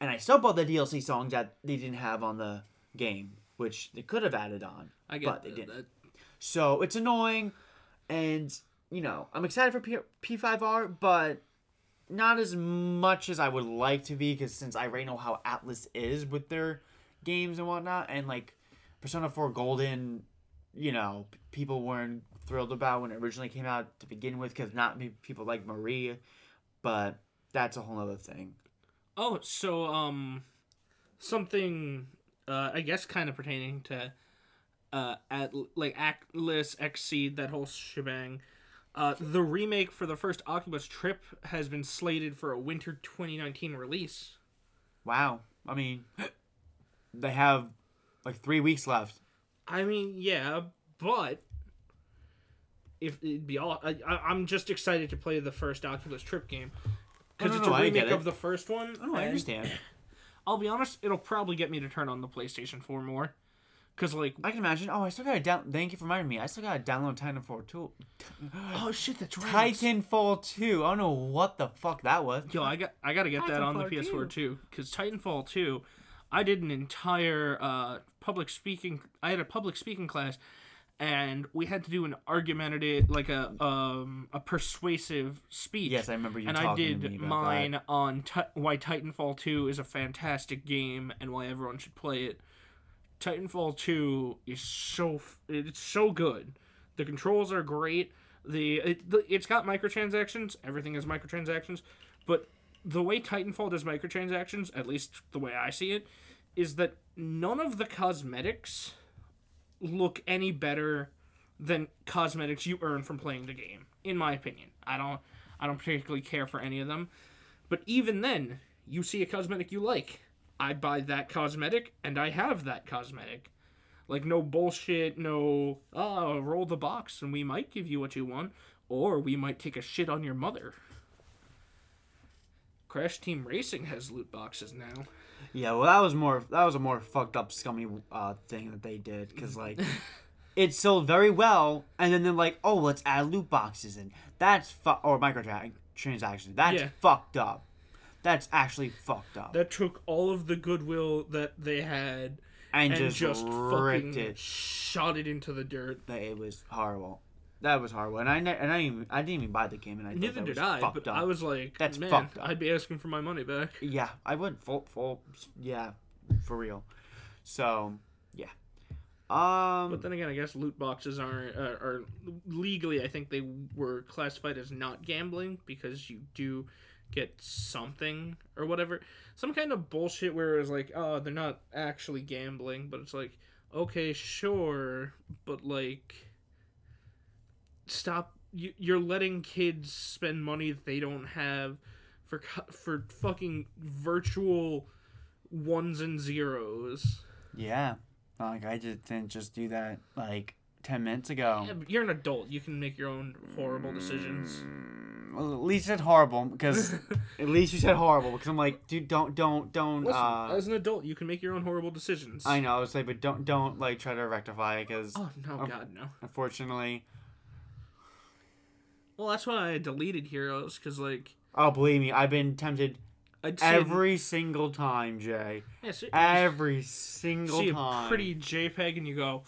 [SPEAKER 2] and i still bought the dlc songs that they didn't have on the game which they could have added on
[SPEAKER 1] I get
[SPEAKER 2] but they
[SPEAKER 1] that-
[SPEAKER 2] didn't
[SPEAKER 1] that.
[SPEAKER 2] so it's annoying and you know i'm excited for P- p5r but not as much as i would like to be because since i already know how Atlus is with their games and whatnot and like persona 4 golden you know people weren't thrilled about when it originally came out to begin with because not many people like marie but that's a whole other thing
[SPEAKER 1] Oh, so um, something uh, I guess kind of pertaining to uh, at like Atlus Exceed that whole shebang. Uh, the remake for the first Oculus Trip has been slated for a winter 2019 release.
[SPEAKER 2] wow i mean they have like three weeks left
[SPEAKER 1] I mean, yeah, but if it'd be all, I, I'm just excited to play the first Oculus Trip game because
[SPEAKER 2] no,
[SPEAKER 1] it's
[SPEAKER 2] no,
[SPEAKER 1] a remake
[SPEAKER 2] it.
[SPEAKER 1] of the first one.
[SPEAKER 2] oh i understand
[SPEAKER 1] I'll be honest, it'll probably get me to turn on the PlayStation 4 more, because like,
[SPEAKER 2] I can imagine. Oh, I still gotta down. Thank you for reminding me. I still gotta download Titanfall 2.
[SPEAKER 1] oh shit, that's right.
[SPEAKER 2] Titanfall 2. I don't know what the fuck that was.
[SPEAKER 1] Yo, I got I gotta get that on the
[SPEAKER 2] Titanfall
[SPEAKER 1] PS4 too, because Titanfall 2, I did an entire uh, public speaking. I had a public speaking class, and we had to do an argumentative, like a um a persuasive speech.
[SPEAKER 2] Yes, I remember you
[SPEAKER 1] and I
[SPEAKER 2] talking to
[SPEAKER 1] did
[SPEAKER 2] me about
[SPEAKER 1] mine
[SPEAKER 2] that.
[SPEAKER 1] on ti why Titanfall 2 is a fantastic game and why everyone should play it. Titanfall 2 is so it's so good. The controls are great. The, it, the it's got microtransactions. Everything has microtransactions, but the way Titanfall does microtransactions, at least the way I see it, is that none of the cosmetics look any better than cosmetics you earn from playing the game. In my opinion, I don't I don't particularly care for any of them, but even then, you see a cosmetic you like, I buy that cosmetic and I have that cosmetic. Like no bullshit, no oh roll the box and we might give you what you want, or we might take a shit on your mother. Crash Team Racing has loot boxes now.
[SPEAKER 2] Yeah, well, that was more. That was a more fucked up, scummy uh, thing that they did. Because, like, it sold very well, and then they're like, oh, let's add loot boxes in. That's fu- Or microtransactions. That's
[SPEAKER 1] Yeah.
[SPEAKER 2] fucked up. That's actually fucked up.
[SPEAKER 1] That took all of the goodwill that they had
[SPEAKER 2] and,
[SPEAKER 1] and
[SPEAKER 2] just,
[SPEAKER 1] just, fucking
[SPEAKER 2] it.
[SPEAKER 1] shot it into the dirt.
[SPEAKER 2] That it was horrible. That was horrible, and I ne- and I didn't even, I didn't even buy the game, and I
[SPEAKER 1] Neither did I, but
[SPEAKER 2] up.
[SPEAKER 1] I was like,
[SPEAKER 2] That's
[SPEAKER 1] man,
[SPEAKER 2] fucked up.
[SPEAKER 1] I'd be asking for my money back.
[SPEAKER 2] yeah, I would full full yeah, for real. So yeah, um,
[SPEAKER 1] But then again, I guess loot boxes aren't uh, are legally. I think they were classified as not gambling because you do get something or whatever, some kind of bullshit where it's like, oh, they're not actually gambling, but it's like, okay, sure, but like, stop. You, you're letting kids spend money that they don't have for for fucking virtual ones and zeros.
[SPEAKER 2] yeah, like I just didn't just do that like ten minutes ago.
[SPEAKER 1] Yeah, but you're an adult. You can make your own horrible decisions.
[SPEAKER 2] Well, at least you said horrible because at least you said horrible because I'm like, dude, don't don't don't.
[SPEAKER 1] Listen,
[SPEAKER 2] uh,
[SPEAKER 1] as an adult, you can make your own horrible decisions.
[SPEAKER 2] I know, I was like, but don't don't like try to rectify it because
[SPEAKER 1] Oh no,
[SPEAKER 2] Oh.
[SPEAKER 1] God no.
[SPEAKER 2] unfortunately,
[SPEAKER 1] Well, that's why I deleted Heroes because like
[SPEAKER 2] oh believe me, I've been tempted every single time, Jay.
[SPEAKER 1] a, yeah, see,
[SPEAKER 2] Every single
[SPEAKER 1] see a
[SPEAKER 2] time.
[SPEAKER 1] pretty JPEG and you go,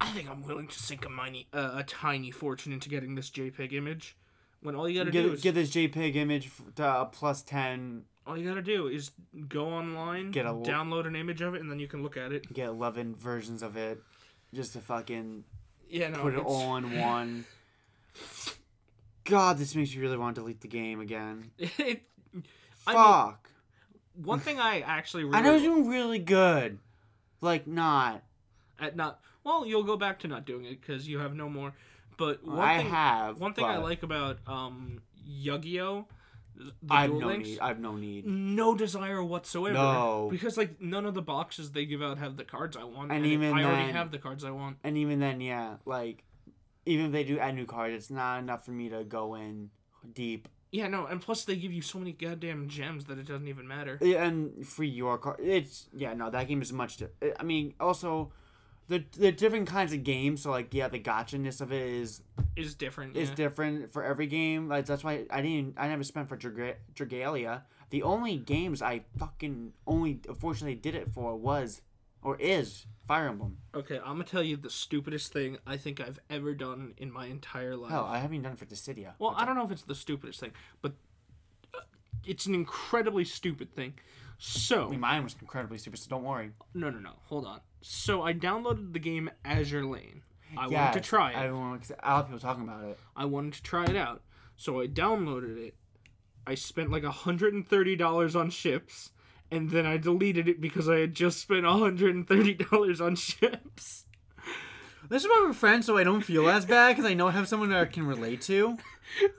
[SPEAKER 1] I think I'm willing to sink a miny, uh, a tiny fortune into getting this JPEG image. When all you gotta do
[SPEAKER 2] Get,
[SPEAKER 1] is
[SPEAKER 2] get this JPEG image to uh, plus ten.
[SPEAKER 1] all you gotta do is go online,
[SPEAKER 2] Get a
[SPEAKER 1] download an image of it, and then you can look at it.
[SPEAKER 2] Get eleven versions of it, just to fucking
[SPEAKER 1] Yeah, no,
[SPEAKER 2] put it
[SPEAKER 1] it's-
[SPEAKER 2] all in one. God, this makes me really want to delete the game again.
[SPEAKER 1] it, I
[SPEAKER 2] Fuck.
[SPEAKER 1] mean, one thing I actually really
[SPEAKER 2] I know was doing really good. Like not.
[SPEAKER 1] at not well you'll go back to not doing it because you have no more but one
[SPEAKER 2] I
[SPEAKER 1] thing
[SPEAKER 2] have.
[SPEAKER 1] one thing i like about um yu-gi-oh the
[SPEAKER 2] I have no
[SPEAKER 1] Links,
[SPEAKER 2] need. I have no need.
[SPEAKER 1] no desire whatsoever
[SPEAKER 2] No.
[SPEAKER 1] because like none of the boxes they give out have the cards i want
[SPEAKER 2] And
[SPEAKER 1] and,
[SPEAKER 2] even
[SPEAKER 1] i already have the cards i want
[SPEAKER 2] And even then, yeah, like even if they do add new cards, it's not enough for me to go in deep.
[SPEAKER 1] yeah no and plus they give you so many goddamn gems that it doesn't even matter
[SPEAKER 2] Yeah, And free your card. It's yeah, no, that game is much. Di- I mean, also, the the different kinds of games. So like yeah, the gotcha-ness of it is
[SPEAKER 1] Is different.
[SPEAKER 2] is
[SPEAKER 1] yeah.
[SPEAKER 2] different for every game. Like that's why I didn't I never spent for Drag- Dragalia. The only games I fucking only unfortunately did it for was or is Fire Emblem.
[SPEAKER 1] Okay, I'm gonna tell you the stupidest thing I think I've ever done in my entire life.
[SPEAKER 2] Hell, I haven't done it for Dissidia.
[SPEAKER 1] well, I don't know if it's the stupidest thing, but uh, it's an incredibly stupid thing. So
[SPEAKER 2] I mean, mine was incredibly stupid, so don't worry.
[SPEAKER 1] no, no, no, hold on. So I downloaded the game Azure Lane. I
[SPEAKER 2] yeah,
[SPEAKER 1] wanted to try it.
[SPEAKER 2] I want cause a lot of people talking about it.
[SPEAKER 1] I wanted to try it out. So I downloaded it. I spent like $130 on ships, and then I deleted it because I had just spent $130 on ships.
[SPEAKER 2] This is why we're friends, so I don't feel as bad because I know I have someone that I can relate to.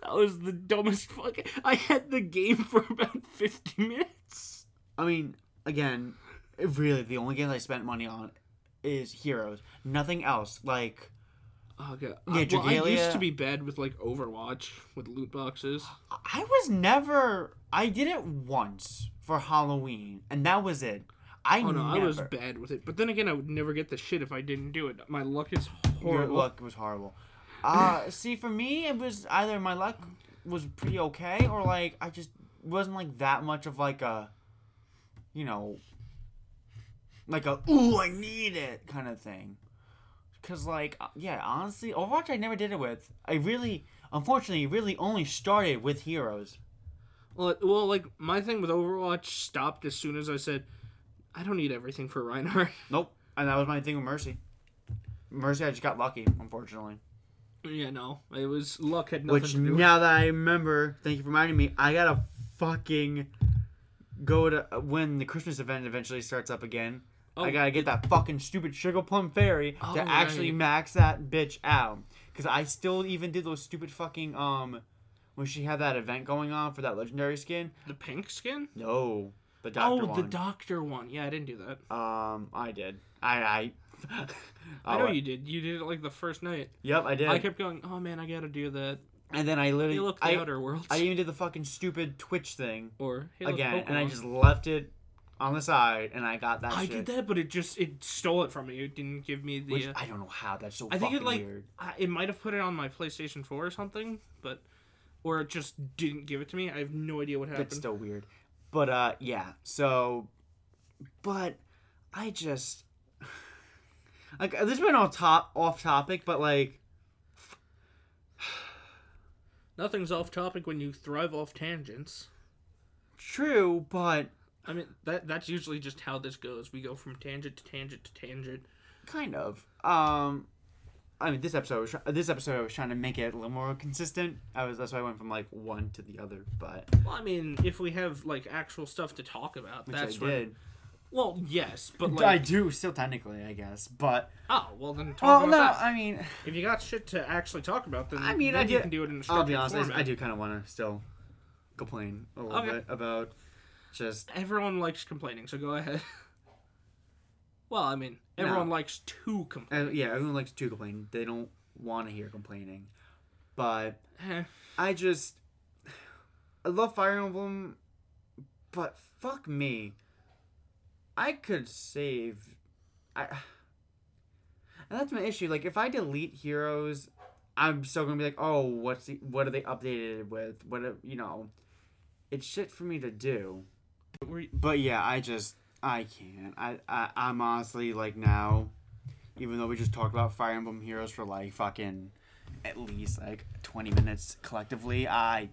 [SPEAKER 1] That was the dumbest fucking. I had the game for about 50 minutes.
[SPEAKER 2] I mean, again, really, the only game I spent money on is Heroes. Nothing else. Like,
[SPEAKER 1] Okay.
[SPEAKER 2] Yeah,
[SPEAKER 1] I, well, I used to be bad with like Overwatch with loot boxes.
[SPEAKER 2] I was never. I did it once for Halloween, and that was it. I
[SPEAKER 1] Oh no,
[SPEAKER 2] never.
[SPEAKER 1] I was bad with it. But then again, I would never get the shit if I didn't do it. My luck is horrible.
[SPEAKER 2] Your luck was horrible. Uh, see, for me, it was either my luck was pretty okay, or like I just wasn't like that much of like a, you know, like a ooh I need it kind of thing. Cause like uh, yeah, honestly, Overwatch I never did it with. I really, unfortunately, really only started with heroes.
[SPEAKER 1] Well, well, like my thing with Overwatch stopped as soon as I said, I don't need everything for Reinhardt.
[SPEAKER 2] Nope, and that was my thing with Mercy. Mercy, I just got lucky, unfortunately.
[SPEAKER 1] yeah, no, it was luck had nothing
[SPEAKER 2] Which
[SPEAKER 1] to do. with Which
[SPEAKER 2] now that I remember, thank you for reminding me. I gotta fucking go to when the Christmas event eventually starts up again.
[SPEAKER 1] Oh,
[SPEAKER 2] I gotta get that fucking stupid sugar plum fairy
[SPEAKER 1] Oh,
[SPEAKER 2] to actually max that bitch out. Cause I still even did those stupid fucking um when she had that event going on for that legendary skin.
[SPEAKER 1] the pink skin.
[SPEAKER 2] No, the doctor
[SPEAKER 1] oh,
[SPEAKER 2] one.
[SPEAKER 1] the doctor one. Yeah, I didn't do that.
[SPEAKER 2] um, I did. I I.
[SPEAKER 1] I know
[SPEAKER 2] Oh,
[SPEAKER 1] you did. You did it like the first night.
[SPEAKER 2] Yep, I did.
[SPEAKER 1] I kept going. Oh man, I gotta do that.
[SPEAKER 2] and then I literally
[SPEAKER 1] the
[SPEAKER 2] I,
[SPEAKER 1] Outer Worlds.
[SPEAKER 2] I even did the fucking stupid Twitch thing.
[SPEAKER 1] or look,
[SPEAKER 2] again, and I just left it on the side, and I got that
[SPEAKER 1] I
[SPEAKER 2] shit.
[SPEAKER 1] did that, but it just it stole it from me. It didn't give me the.
[SPEAKER 2] Which
[SPEAKER 1] uh,
[SPEAKER 2] I don't know how. That's so
[SPEAKER 1] I think it like
[SPEAKER 2] weird.
[SPEAKER 1] I, it might have put it on my PlayStation Four or something, but or it just didn't give it to me. I have no idea what happened.
[SPEAKER 2] That's still weird. But uh, yeah. So, but I just like this went off top off topic, but like
[SPEAKER 1] Nothing's off topic when you thrive off tangents.
[SPEAKER 2] true, but
[SPEAKER 1] I mean that that's usually just how this goes. We go from tangent to tangent to tangent.
[SPEAKER 2] kind of. Um, I mean, this episode was this episode I was trying to make it a little more consistent. I was that's why I went from like one to the other, but
[SPEAKER 1] Well, I mean, if we have like actual stuff to talk about,
[SPEAKER 2] which
[SPEAKER 1] that's
[SPEAKER 2] I
[SPEAKER 1] when.
[SPEAKER 2] did.
[SPEAKER 1] Well, yes, but
[SPEAKER 2] I do still technically, I guess, but
[SPEAKER 1] oh, well then talk
[SPEAKER 2] well,
[SPEAKER 1] about
[SPEAKER 2] no,
[SPEAKER 1] that.
[SPEAKER 2] I mean.
[SPEAKER 1] If you got shit to actually talk about, then
[SPEAKER 2] I mean,
[SPEAKER 1] then
[SPEAKER 2] I
[SPEAKER 1] you
[SPEAKER 2] do-
[SPEAKER 1] can do it in a
[SPEAKER 2] I'll be honest, I-
[SPEAKER 1] format.
[SPEAKER 2] I do kind of want to still complain a little
[SPEAKER 1] Okay.
[SPEAKER 2] bit about just.
[SPEAKER 1] Everyone likes complaining, so go ahead. well, I mean, everyone likes to complain.
[SPEAKER 2] Uh, yeah, everyone likes to complain. They don't want to hear complaining, but
[SPEAKER 1] Eh,
[SPEAKER 2] I just I love Fire Emblem, but fuck me, I could save. I and that's my issue. Like if I delete heroes, I'm still gonna be like, oh, what's the, what are they updated with? What you know? It's shit for me to do. But yeah, I just I can't. I, I I'm honestly like now, even though we just talked about Fire Emblem Heroes for like fucking at least like 20 minutes collectively, I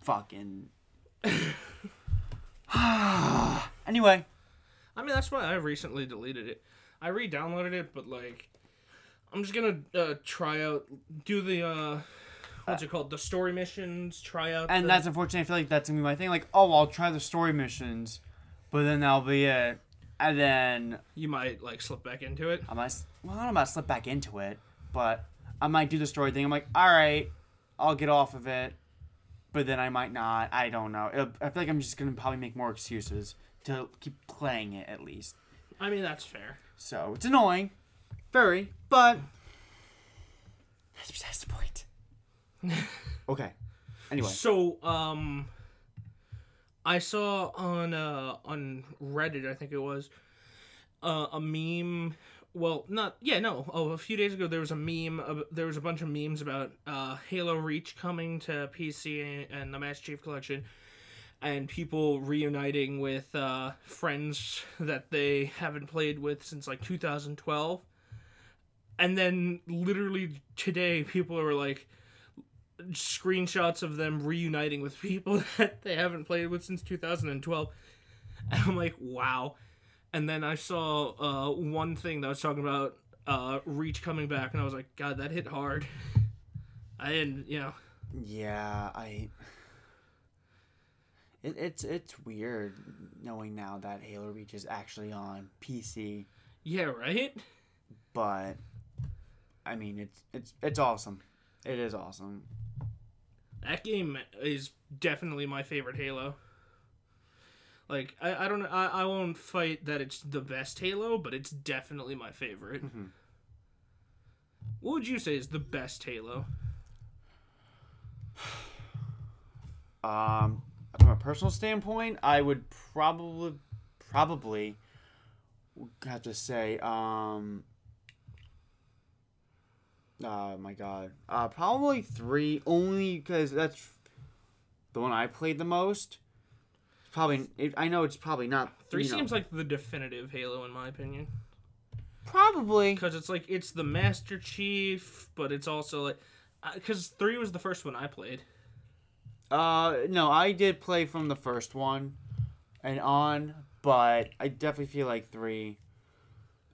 [SPEAKER 2] fucking anyway.
[SPEAKER 1] I mean, that's why I recently deleted it. I re-downloaded it, but like, I'm just gonna uh, try out, do the uh, what's it called, the story missions. Try out,
[SPEAKER 2] And
[SPEAKER 1] the-
[SPEAKER 2] that's unfortunate. I feel like that's gonna be my thing. Like, oh, I'll try the story missions, but then that'll be it. And then
[SPEAKER 1] you might like slip back into it.
[SPEAKER 2] I might, well, I don't know about slip back into it, but I might do the story thing. I'm like, all right, I'll get off of it, but then I might not. I don't know. It'll- I feel like I'm just gonna probably make more excuses to keep playing it at least.
[SPEAKER 1] I mean, that's fair.
[SPEAKER 2] So it's annoying, very, but that's besides the point. Okay. Anyway,
[SPEAKER 1] So, um, I saw on uh on Reddit, I think it was, uh, a meme well, not yeah, no. Oh, a few days ago there was a meme. Of, there was a bunch of memes about uh, Halo Reach coming to PC and the Master Chief Collection, and people reuniting with uh, friends that they haven't played with since like 2012. And then literally today, people were like screenshots of them reuniting with people that they haven't played with since 2012. And I'm like, wow. And then I saw uh, one thing that was talking about uh, Reach coming back, and I was like, God, that hit hard. I didn't, you know.
[SPEAKER 2] Yeah, I. It, it's it's weird knowing now that Halo Reach is actually on PC,
[SPEAKER 1] Yeah, right?
[SPEAKER 2] but I mean it's it's it's awesome. It is awesome.
[SPEAKER 1] That game is definitely my favorite Halo. Like, I, I don't I, I won't fight that it's the best Halo, but it's definitely my favorite.
[SPEAKER 2] Mhm.
[SPEAKER 1] What would you say is the best Halo?
[SPEAKER 2] Um, from a personal standpoint, I would probably probably have to say um. Oh my god. Uh, probably three, only because that's the one I played the most. Probably, it, I know it's probably not.
[SPEAKER 1] Three
[SPEAKER 2] you know,
[SPEAKER 1] seems like the definitive Halo in my opinion.
[SPEAKER 2] probably.
[SPEAKER 1] because it's like it's the Master Chief, but it's also like because three was the first one I played.
[SPEAKER 2] Uh, no, I did play from the first one and on, but I definitely feel like three.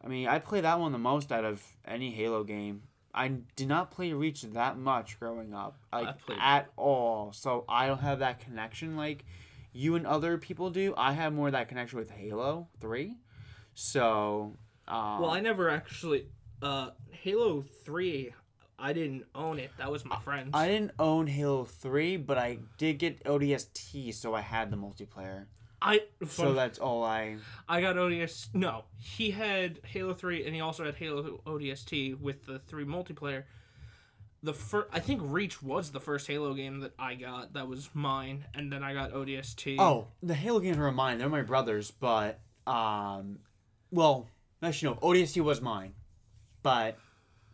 [SPEAKER 2] I mean, I play that one the most out of any Halo game. I did not play Reach that much growing up, like at all. So I don't have that connection like you and other people do. I have more of that connection with Halo Three. So, um,
[SPEAKER 1] Well, I never actually uh Halo three. I didn't own it. That was my friend's.
[SPEAKER 2] I didn't own Halo Three, but I did get ODST, so I had the multiplayer.
[SPEAKER 1] I
[SPEAKER 2] So that's all I.
[SPEAKER 1] I got ODS. No, he had Halo three, and he also had Halo ODST with the three multiplayer. The first, I think Reach was the first Halo game that I got. That was mine, and then I got ODST.
[SPEAKER 2] Oh, the Halo games were mine. They're my brothers, but um, well, actually no, ODST was mine, but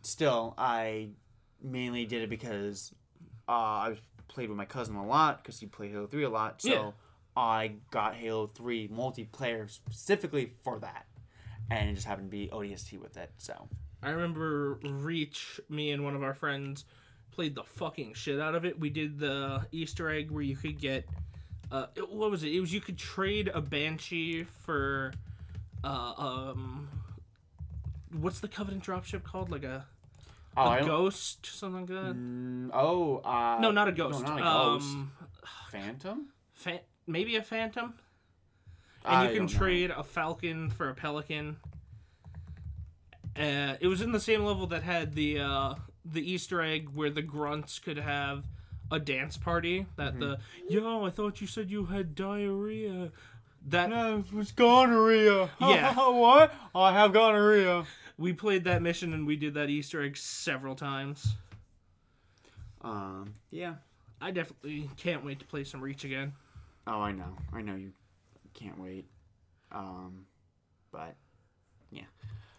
[SPEAKER 2] still, I mainly did it because uh, I played with my cousin a lot because he played Halo Three a lot. So
[SPEAKER 1] Yeah.
[SPEAKER 2] I got Halo Three multiplayer specifically for that, and it just happened to be ODST with it. So
[SPEAKER 1] I remember Reach, me and one of our friends played the fucking shit out of it. We did the Easter egg where you could get uh it- what was it? It was you could trade a banshee for uh um what's the Covenant dropship called? Like a,
[SPEAKER 2] oh,
[SPEAKER 1] a
[SPEAKER 2] I
[SPEAKER 1] ghost something like that?
[SPEAKER 2] Mm, oh, uh,
[SPEAKER 1] no, not a ghost.
[SPEAKER 2] No, not a ghost.
[SPEAKER 1] Um
[SPEAKER 2] Phantom.
[SPEAKER 1] fa- maybe a phantom. and
[SPEAKER 2] I
[SPEAKER 1] you can
[SPEAKER 2] don't know.
[SPEAKER 1] trade a falcon for a pelican. Uh, it was in the same level that had the uh, the Easter egg where the grunts could have a dance party. That the
[SPEAKER 2] Mm-hmm.
[SPEAKER 1] yo, I thought you said you had diarrhea. That
[SPEAKER 2] No, it was gonorrhea.
[SPEAKER 1] Yeah.
[SPEAKER 2] what? I have gonorrhea.
[SPEAKER 1] we played that mission and we did that Easter egg several times.
[SPEAKER 2] Um. Yeah.
[SPEAKER 1] I definitely can't wait to play some Reach again.
[SPEAKER 2] Oh, I know. I know you can't wait. Um. But. Yeah.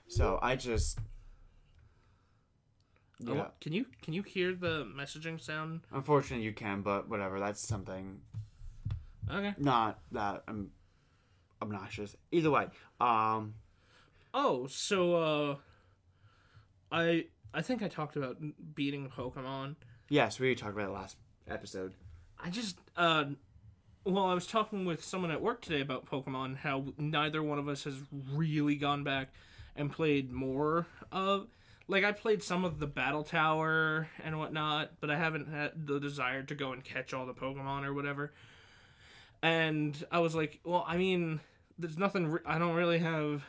[SPEAKER 2] So I just.
[SPEAKER 1] Oh,
[SPEAKER 2] Yeah.
[SPEAKER 1] can you can you hear the messaging sound?
[SPEAKER 2] Unfortunately, you can, but whatever. That's something
[SPEAKER 1] Okay.
[SPEAKER 2] not that um, obnoxious. Either way. Um.
[SPEAKER 1] Oh, so uh I I think I talked about beating Pokemon.
[SPEAKER 2] Yes, we talked about it last episode.
[SPEAKER 1] I just uh well, I was talking with someone at work today about Pokemon how neither one of us has really gone back and played more of like I played some of the Battle Tower and whatnot, but I haven't had the desire to go and catch all the Pokemon or whatever. And I was like, well, I mean, there's nothing. Re- I don't really have.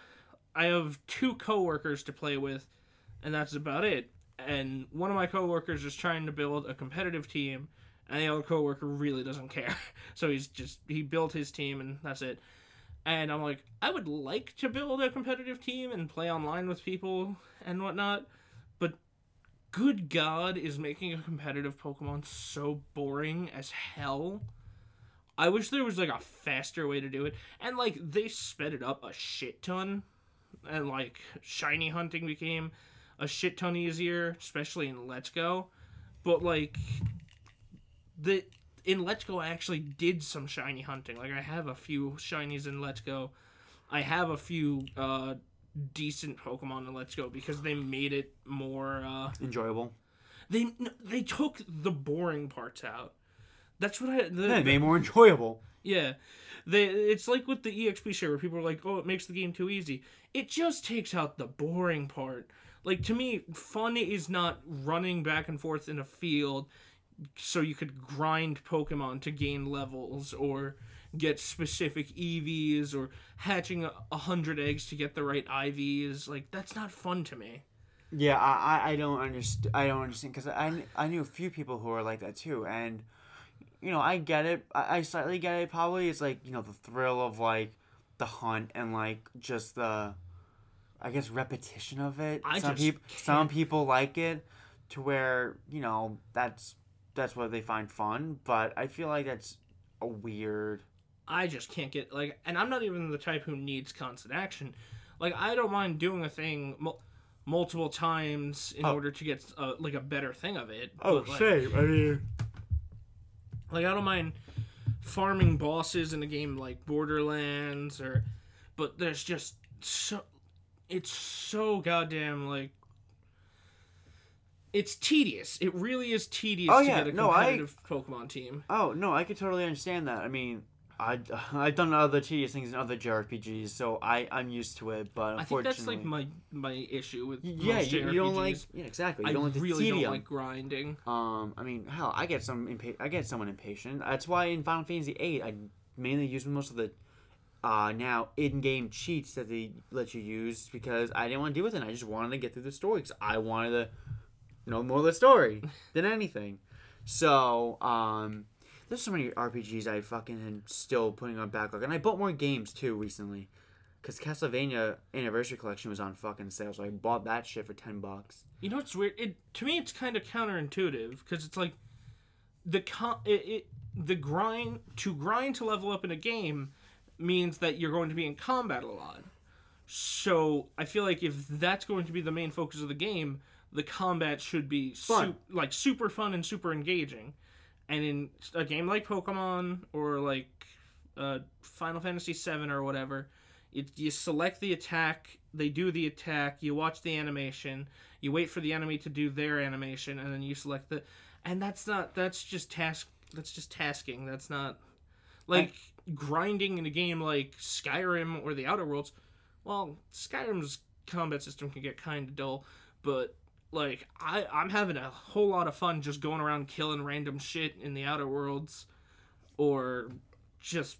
[SPEAKER 1] I have two coworkers to play with, and that's about it. And one of my coworkers is trying to build a competitive team, and the other coworker really doesn't care. So he's just he built his team, and that's it. And I'm like, I would like to build a competitive team and play online with people and whatnot, but good God, is making a competitive Pokemon so boring as hell. I wish there was like a faster way to do it, and like they sped it up a shit ton. and like shiny hunting became a shit ton easier, especially in Let's Go. But like the in Let's Go, I actually did some shiny hunting. Like I have a few shinies in Let's Go. I have a few uh, decent Pokemon in Let's Go because they made it more. Uh,
[SPEAKER 2] Enjoyable.
[SPEAKER 1] they they took the boring parts out. That's what I. The,
[SPEAKER 2] Yeah, it made more enjoyable.
[SPEAKER 1] yeah, they. It's like with the EXP share where people are like, "Oh, it makes the game too easy." It just takes out the boring part. Like to me, fun is not running back and forth in a field so you could grind Pokemon to gain levels or get specific EVs or hatching a, hundred eggs to get the right IVs. Like that's not fun to me.
[SPEAKER 2] Yeah, I, I- I don't understand. I don't understand because I, I knew a few people who are like that too, and you know I get it. I, I slightly get it. Probably it's like you know the thrill of like the hunt and like just the, I guess repetition of it.
[SPEAKER 1] I
[SPEAKER 2] some people some people like it, to where you know that's that's what they find fun. But I feel like that's a weird.
[SPEAKER 1] I just can't get like, and I'm not even the type who needs constant action. Like I don't mind doing a thing mul- multiple times in
[SPEAKER 2] Oh.
[SPEAKER 1] order to get uh, like a better thing of it.
[SPEAKER 2] Oh,
[SPEAKER 1] but, like,
[SPEAKER 2] same. I mean,
[SPEAKER 1] Like I don't mind farming bosses in a game like Borderlands or but there's just so it's so goddamn like it's tedious. It really is tedious
[SPEAKER 2] Oh,
[SPEAKER 1] to
[SPEAKER 2] yeah,
[SPEAKER 1] get a
[SPEAKER 2] no, I-
[SPEAKER 1] competitive Pokemon team.
[SPEAKER 2] Oh no, I could totally understand that. I mean, I I've done other tedious things in other JRPGs, so I I'm used to it. But
[SPEAKER 1] I think that's like my my issue with
[SPEAKER 2] yeah, you, you don't like yeah exactly. You
[SPEAKER 1] I
[SPEAKER 2] don't like
[SPEAKER 1] really
[SPEAKER 2] tedium.
[SPEAKER 1] don't like grinding.
[SPEAKER 2] Um, I mean, hell, I get some impa- I get someone impatient. That's why in Final Fantasy VIII, I mainly use most of the uh now in-game cheats that they let you use because I didn't want to deal with it. I just wanted to get through the story because I wanted to know more of the story than anything. So, um, there's so many RPGs I fucking am still putting on backlog, and I bought more games too recently. Cause Castlevania Anniversary Collection was on fucking sale, so I bought that shit for ten bucks.
[SPEAKER 1] You know what's weird? It to me it's kind of counterintuitive because it's like the con- it, it the grind to grind to level up in a game means that you're going to be in combat a lot. So I feel like if that's going to be the main focus of the game, the combat should be
[SPEAKER 2] Fun.
[SPEAKER 1] su- like super fun and super engaging. And in a game like Pokemon or like uh, Final Fantasy VII or whatever, it, you select the attack, they do the attack, you watch the animation, you wait for the enemy to do their animation, and then you select the. And that's not. That's just task. That's just tasking. That's not like grinding in a game like Skyrim or the Outer Worlds. Well, Skyrim's combat system can get kind of dull, but like I, I'm having a whole lot of fun just going around killing random shit in the Outer Worlds, or just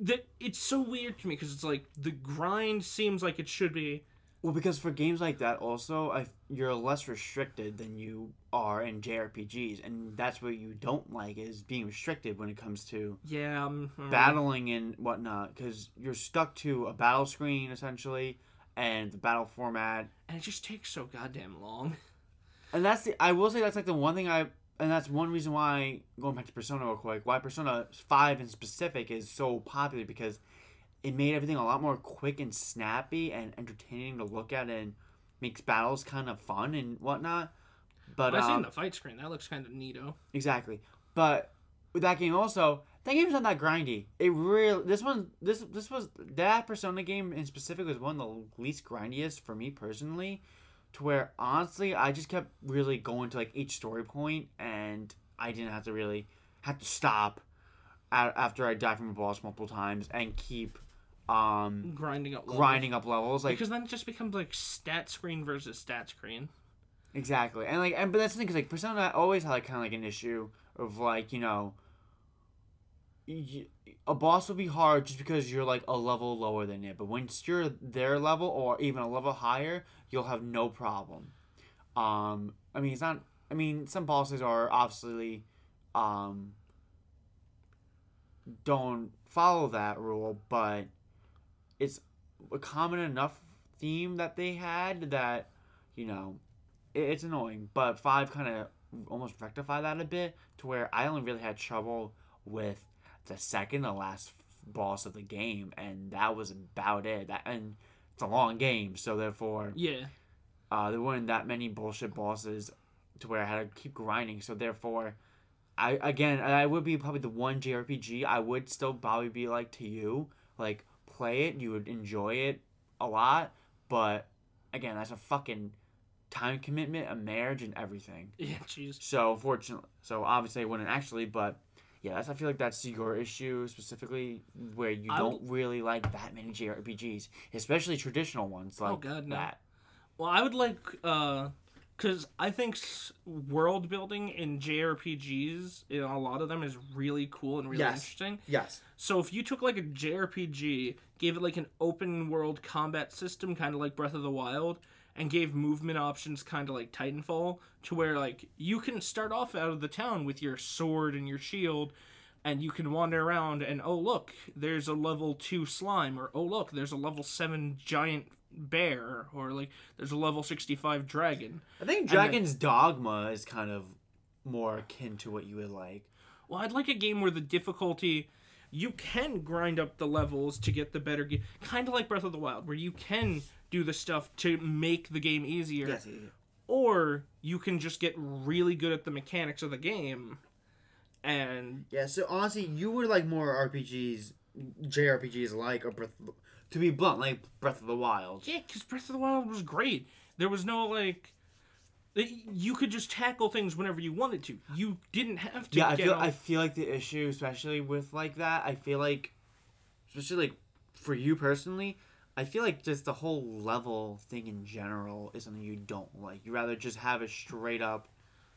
[SPEAKER 1] that. It's so weird to me because it's like the grind seems like it should be.
[SPEAKER 2] Well, because for games like that, also, I you're less restricted than you are in JRPGs, and that's what you don't like is being restricted when it comes to
[SPEAKER 1] Yeah, um,
[SPEAKER 2] battling and whatnot, because you're stuck to a battle screen essentially, and the battle format,
[SPEAKER 1] and it just takes so goddamn long.
[SPEAKER 2] and that's the I will say that's like the one thing I, and that's one reason why going back to Persona real quick, why Persona Five in specific is so popular because it made everything a lot more quick and snappy and entertaining to look at and makes battles kind of fun and whatnot. But
[SPEAKER 1] I've seen
[SPEAKER 2] um,
[SPEAKER 1] the fight screen. That looks kind of neato.
[SPEAKER 2] exactly. But with that game also, that game's not that grindy. It really this one this this was that Persona game in specific was one of the least grindiest for me personally. To where honestly I just kept really going to like each story point and I didn't have to really have to stop a- after I died from a boss multiple times and keep um
[SPEAKER 1] Grinding up. levels.
[SPEAKER 2] grinding up levels like
[SPEAKER 1] because then it just becomes like stat screen versus stat screen.
[SPEAKER 2] Exactly, and like, and but that's the thing, cause like Persona always had like kind of like an issue of like you know, y- a boss will be hard just because you're like a level lower than it, but once you're their level or even a level higher, you'll have no problem. Um, I mean, it's not. I mean, some bosses are obviously, um, don't follow that rule, but it's a common enough theme that they had that you know it, it's annoying but five kind of almost rectify that a bit to where i only really had trouble with the second to last boss of the game and that was about it that and it's a long game, so therefore
[SPEAKER 1] Yeah.
[SPEAKER 2] uh, there weren't that many bullshit bosses to where I had to keep grinding. So therefore, I again I would be probably the one JRPG I would still probably be like to you like play it you would enjoy it a lot, but again that's a fucking time commitment, a marriage, and everything.
[SPEAKER 1] Yeah, jeez.
[SPEAKER 2] So fortunately, so obviously I wouldn't actually, but yeah, that's I feel like that's your issue specifically where you
[SPEAKER 1] I
[SPEAKER 2] don't really like that many JRPGs, especially traditional ones like
[SPEAKER 1] Oh, God, no.
[SPEAKER 2] that.
[SPEAKER 1] Well, I would like, uh, because I think world building in JRPGs, in a lot of them, is really cool and really
[SPEAKER 2] Yes.
[SPEAKER 1] interesting.
[SPEAKER 2] Yes.
[SPEAKER 1] So if you took like a JRPG, gave it like an open world combat system, kind of like Breath of the Wild, and gave movement options, kind of like Titanfall, to where like you can start off out of the town with your sword and your shield. And you can wander around, and oh look, there's a level two slime, or oh look, there's a level seven giant bear, or like there's a level sixty five dragon.
[SPEAKER 2] I think
[SPEAKER 1] then-
[SPEAKER 2] Dragon's Dogma is kind of more akin to what you would like.
[SPEAKER 1] Well, I'd like a game where the difficulty you can grind up the levels to get the better game, kind of like Breath of the Wild, where you can do the stuff to make the game easier, or you can just get really good at the mechanics of the game. And
[SPEAKER 2] Yeah, so honestly, you would like more RPGs, JRPGs like or Breath, to be blunt, like Breath of the Wild.
[SPEAKER 1] yeah, because Breath of the Wild was great. There was no like. You could just tackle things whenever you wanted to. You didn't have to.
[SPEAKER 2] Yeah, I feel
[SPEAKER 1] all-
[SPEAKER 2] I feel like the issue, especially with like that, I feel like, especially like for you personally, I feel like just the whole level thing in general is something you don't like. You rather just have a straight up,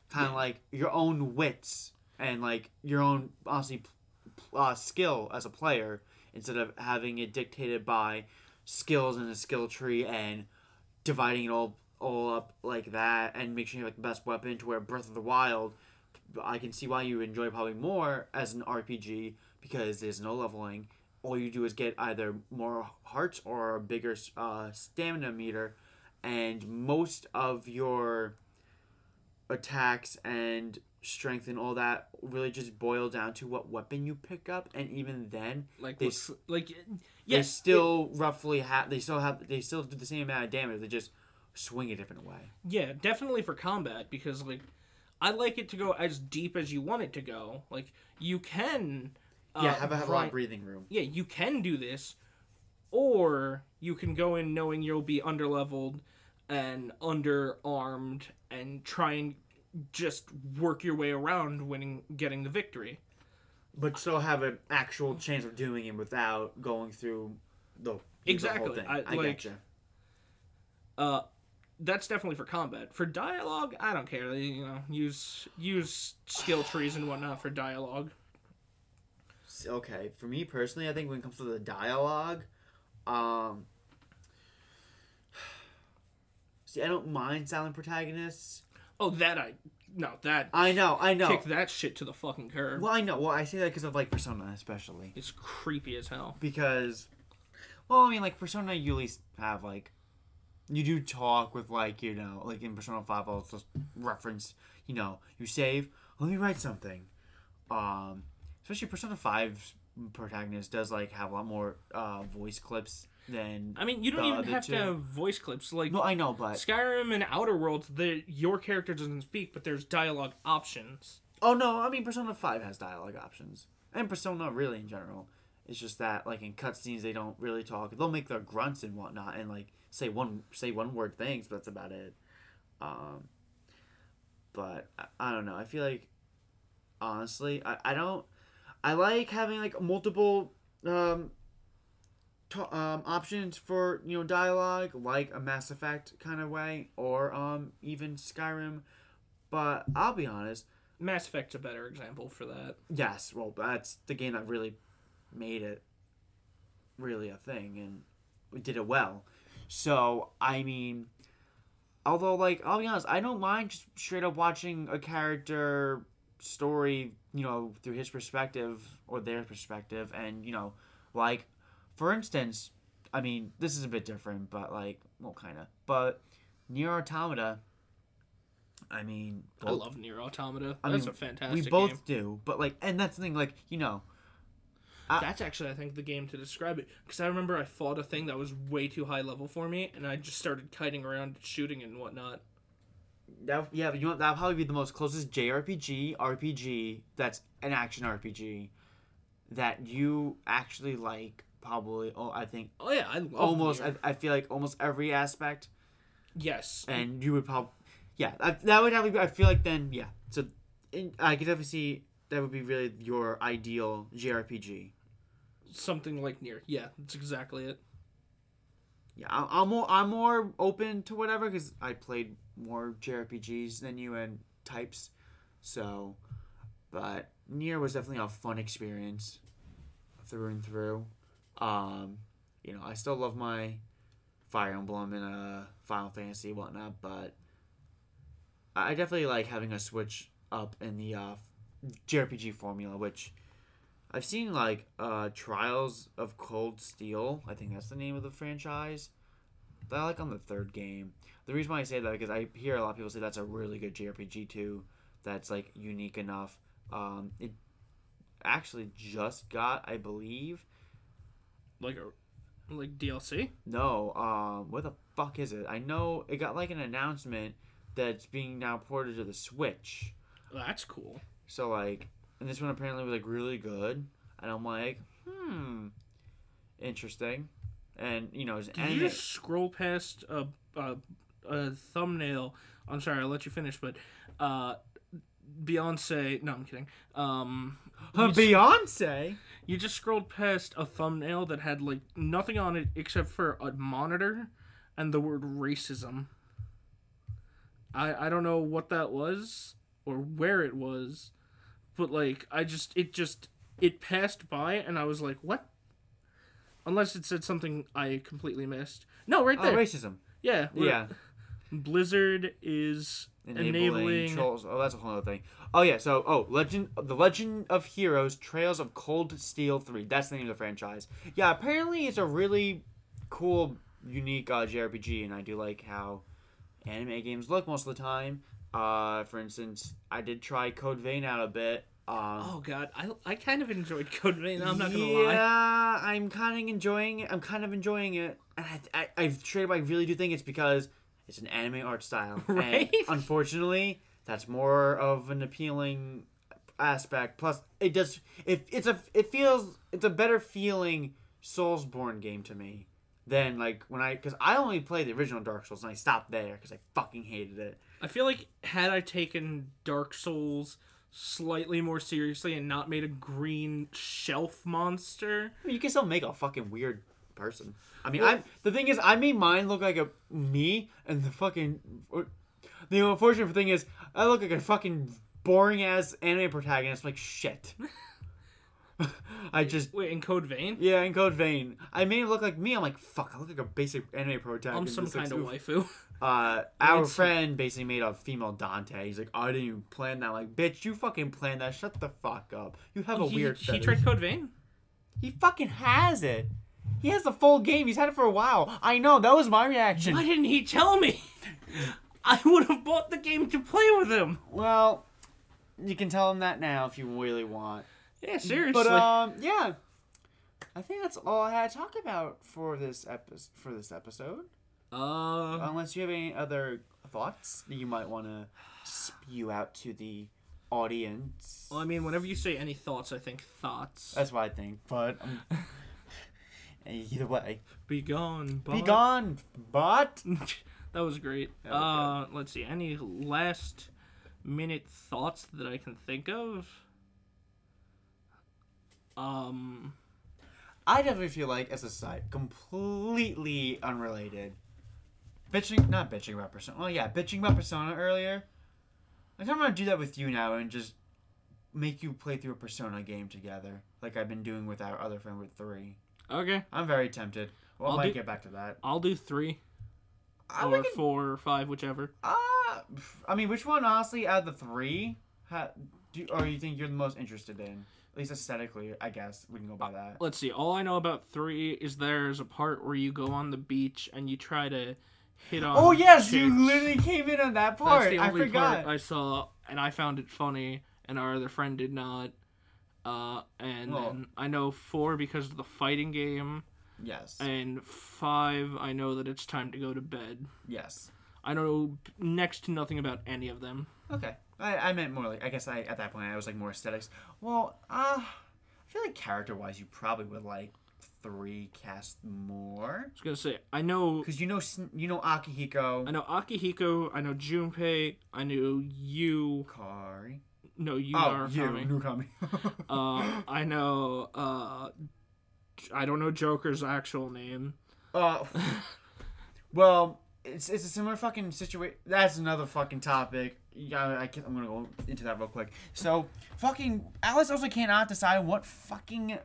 [SPEAKER 2] kind of
[SPEAKER 1] Yeah.
[SPEAKER 2] like your own wits and like your own honestly uh, skill as a player instead of having it dictated by skills and a skill tree and dividing it all all up like that and make sure you have like, the best weapon to where Breath of the Wild I can see why you enjoy probably more as an RPG because there's no leveling. All you do is get either more hearts or a bigger uh, stamina meter, and most of your attacks and strength and all that really just boil down to what weapon you pick up, and even then
[SPEAKER 1] like
[SPEAKER 2] they
[SPEAKER 1] like
[SPEAKER 2] they
[SPEAKER 1] yes,
[SPEAKER 2] still roughly have they still have they still do the same amount of damage. They just swing a different way.
[SPEAKER 1] Yeah, definitely for combat because like I like it to go as deep as you want it to go. Like you can
[SPEAKER 2] yeah, have a, have a lot of breathing room.
[SPEAKER 1] Yeah, you can do this or you can go in knowing you'll be underleveled and underarmed and try and just work your way around winning getting the victory.
[SPEAKER 2] but still have an actual chance of doing it without going through the the
[SPEAKER 1] Exactly.
[SPEAKER 2] whole thing.
[SPEAKER 1] I-
[SPEAKER 2] I,
[SPEAKER 1] like-
[SPEAKER 2] getcha.
[SPEAKER 1] Uh that's definitely for combat. For dialogue, I don't care. You know, use use skill trees and whatnot for dialogue.
[SPEAKER 2] Okay, for me personally, I think when it comes to the dialogue, um, see, I don't mind silent protagonists.
[SPEAKER 1] Oh, that I no that
[SPEAKER 2] I know, I know.
[SPEAKER 1] kick that shit to the fucking curb.
[SPEAKER 2] Well, I know. Well, I say that because of like Persona, especially
[SPEAKER 1] It's creepy as hell.
[SPEAKER 2] because, well, I mean, like Persona, you at least have like, you do talk with like you know, like in Persona Five, I'll just reference, you know, you save. Let me write something. Um, especially Persona 5's protagonist does like have a lot more uh voice clips than.
[SPEAKER 1] I mean, you don't even have
[SPEAKER 2] two.
[SPEAKER 1] to have voice clips. Like
[SPEAKER 2] No, I know, but
[SPEAKER 1] Skyrim and Outer Worlds, the your character doesn't speak, but there's dialogue options.
[SPEAKER 2] oh no, I mean Persona Five has dialogue options, and Persona really in general. It's just that like in cutscenes they don't really talk. They'll make their grunts and whatnot, and like say one say one word things, but that's about it. Um, but I, I don't know. I feel like honestly, I, I don't. I like having like multiple um, to, um options for you know dialogue, like a Mass Effect kind of way, or um even Skyrim. But I'll be honest.
[SPEAKER 1] Mass Effect's a better example for that.
[SPEAKER 2] Yes, well, that's the game that really made it really a thing and we did it well. So, I mean, although, like, I'll be honest, I don't mind just straight up watching a character story, you know, through his perspective or their perspective. And, you know, like, for instance, I mean, this is a bit different, but, like, well, kind of. But Nier Automata, I mean,
[SPEAKER 1] I love Nier Automata.
[SPEAKER 2] I
[SPEAKER 1] That's
[SPEAKER 2] mean,
[SPEAKER 1] a fantastic
[SPEAKER 2] we both
[SPEAKER 1] game.
[SPEAKER 2] do, but like, and that's the thing, like, you know, I-
[SPEAKER 1] That's actually, I think, the game to describe it. Because I remember I fought a thing that was way too high level for me, and I just started kiting around, shooting and whatnot.
[SPEAKER 2] That, yeah, you know that'll probably be the most closest JRPG RPG that's an action RPG that you actually like. Probably, oh, I think
[SPEAKER 1] Oh yeah, I
[SPEAKER 2] almost. I, I feel like almost every aspect,
[SPEAKER 1] yes.
[SPEAKER 2] and you would probably, yeah, I, that would probably. Be, I feel like then, yeah. So, in, I could definitely see that would be really your ideal JRPG.
[SPEAKER 1] Something like Nier, Yeah, that's exactly it.
[SPEAKER 2] Yeah, I, I'm more. I'm more open to whatever because I played more JRPGs than you and types, so. But Nier was definitely a fun experience, through and through. Um, you know, I still love my Fire Emblem and uh, Final Fantasy whatnot, but I definitely like having a switch up in the uh, JRPG formula, which I've seen like uh, Trials of Cold Steel. I think that's the name of the franchise. They're like on the third game. The reason why I say that because I hear a lot of people say that's a really good JRPG too. That's like unique enough. Um, it actually just got, I believe,
[SPEAKER 1] Like a like DLC.
[SPEAKER 2] no. Um, what the fuck is it? I know it got like an announcement that's being now ported to the Switch.
[SPEAKER 1] That's cool.
[SPEAKER 2] So like, and this one apparently was like really good, and I'm like, hmm, interesting. And you know,
[SPEAKER 1] Did you just scroll past a, a a thumbnail? I'm sorry, I'll let you finish, but uh, Beyonce. No, I'm kidding. Um, you,
[SPEAKER 2] Beyonce.
[SPEAKER 1] you just scrolled past a thumbnail that had like nothing on it except for a monitor and the word racism. I I don't know what that was or where it was, but like I just it just it passed by and I was like, what? Unless it said something I completely missed. No, right there.
[SPEAKER 2] Oh,
[SPEAKER 1] there.
[SPEAKER 2] racism.
[SPEAKER 1] Yeah.
[SPEAKER 2] Yeah.
[SPEAKER 1] Blizzard is
[SPEAKER 2] Enabling,
[SPEAKER 1] enabling.
[SPEAKER 2] trolls. Oh, that's a whole other thing. Oh yeah. So oh, Legend, the Legend of Heroes: Trails of Cold Steel Three. That's the name of the franchise. Yeah. Apparently, it's a really cool, unique uh, JRPG, and I do like how anime games look most of the time. Uh, for instance, I did try Code Vein out a bit. Um,
[SPEAKER 1] Oh god, I, I kind of enjoyed Code Vein. I'm not gonna
[SPEAKER 2] yeah,
[SPEAKER 1] lie.
[SPEAKER 2] Yeah, I'm kind of enjoying it. I'm kind of enjoying it, and I, I, I straight up, I really do think it's because it's an anime art style,
[SPEAKER 1] Right?
[SPEAKER 2] And unfortunately, that's more of an appealing aspect. Plus, it does. It, it's a. It feels. It's a better feeling Soulsborne game to me than like when I because I only played the original Dark Souls and I stopped there because I fucking hated it.
[SPEAKER 1] I feel like had I taken Dark Souls slightly more seriously and not made a green shelf monster,
[SPEAKER 2] I mean, you can still make a fucking weird person. I mean,
[SPEAKER 1] Well-
[SPEAKER 2] I'm the thing is, I made mine look like a me, and the fucking the unfortunate thing is, I look like a fucking boring ass anime protagonist. Like shit. I just
[SPEAKER 1] wait in Code Vein,
[SPEAKER 2] yeah, in Code Vein, I made it look like me. I'm like fuck. I look like a basic anime protagonist.
[SPEAKER 1] I'm
[SPEAKER 2] some like,
[SPEAKER 1] kind of
[SPEAKER 2] oof.
[SPEAKER 1] waifu.
[SPEAKER 2] Uh, our
[SPEAKER 1] It's-
[SPEAKER 2] friend basically made a female Dante. He's like, I didn't even plan that. Like, bitch, you fucking planned that. Shut the fuck up. You have a
[SPEAKER 1] Oh, he,
[SPEAKER 2] weird.
[SPEAKER 1] He
[SPEAKER 2] fetish.
[SPEAKER 1] tried Code Vein.
[SPEAKER 2] He fucking has it. He has the full game. He's had it for a while. I know. That was my reaction.
[SPEAKER 1] Why didn't he tell me? I would have bought the game to play with him.
[SPEAKER 2] Well, you can tell him that now if you really want.
[SPEAKER 1] Yeah, seriously.
[SPEAKER 2] But um, yeah. I think that's all I had to talk about for this episode. For this episode,
[SPEAKER 1] uh,
[SPEAKER 2] unless you have any other thoughts that you might want to spew out to the audience.
[SPEAKER 1] well, I mean, whenever you say any thoughts, I think thoughts.
[SPEAKER 2] That's what I think. But um, either way,
[SPEAKER 1] Be gone.
[SPEAKER 2] be gone. But
[SPEAKER 1] that was great.
[SPEAKER 2] That was
[SPEAKER 1] uh, let's see. Any last minute thoughts that I can think of? Um,
[SPEAKER 2] I definitely feel like, as a side, completely unrelated. Bitching, not bitching about Persona. Well, yeah, bitching about Persona earlier. I kind of want to do that with you now and just make you play through a Persona game together, like I've been doing with our other friend with three.
[SPEAKER 1] okay.
[SPEAKER 2] I'm very tempted. Well, I
[SPEAKER 1] I'll
[SPEAKER 2] might
[SPEAKER 1] do-
[SPEAKER 2] get back to that.
[SPEAKER 1] I'll do three
[SPEAKER 2] I
[SPEAKER 1] or
[SPEAKER 2] reckon,
[SPEAKER 1] four or five, whichever.
[SPEAKER 2] uh, I mean, which one, honestly, out of the three, ha, do, or you think you're the most interested in? At least aesthetically, I guess we can go by that.
[SPEAKER 1] Let's see. All I know about three is there's a part where you go on the beach and you try to hit on.
[SPEAKER 2] Oh yes, you literally came in on that part.
[SPEAKER 1] That's the
[SPEAKER 2] I forgot.
[SPEAKER 1] part I saw, and I found it funny, and our other friend did not. Uh, and then I know four because of the fighting game,
[SPEAKER 2] Yes.
[SPEAKER 1] and five I know that it's time to go to bed.
[SPEAKER 2] yes.
[SPEAKER 1] I know next to nothing about any of them.
[SPEAKER 2] Okay. I, I meant more like I guess I at that point I was like more aesthetics. Well, uh I feel like character wise you probably would like three cast more
[SPEAKER 1] I was gonna say I know
[SPEAKER 2] because you know you know Akihiko,
[SPEAKER 1] I know Akihiko, I know Junpei, I know you,
[SPEAKER 2] Kari.
[SPEAKER 1] no you
[SPEAKER 2] Oh,
[SPEAKER 1] are
[SPEAKER 2] you,
[SPEAKER 1] coming.
[SPEAKER 2] Nukami.
[SPEAKER 1] Uh, I know uh, I don't know Joker's actual name.
[SPEAKER 2] uh, well, it's it's a similar fucking situation. That's another fucking topic. Yeah, I can, I'm gonna go into that real quick. So, fucking Atlus also cannot decide what fucking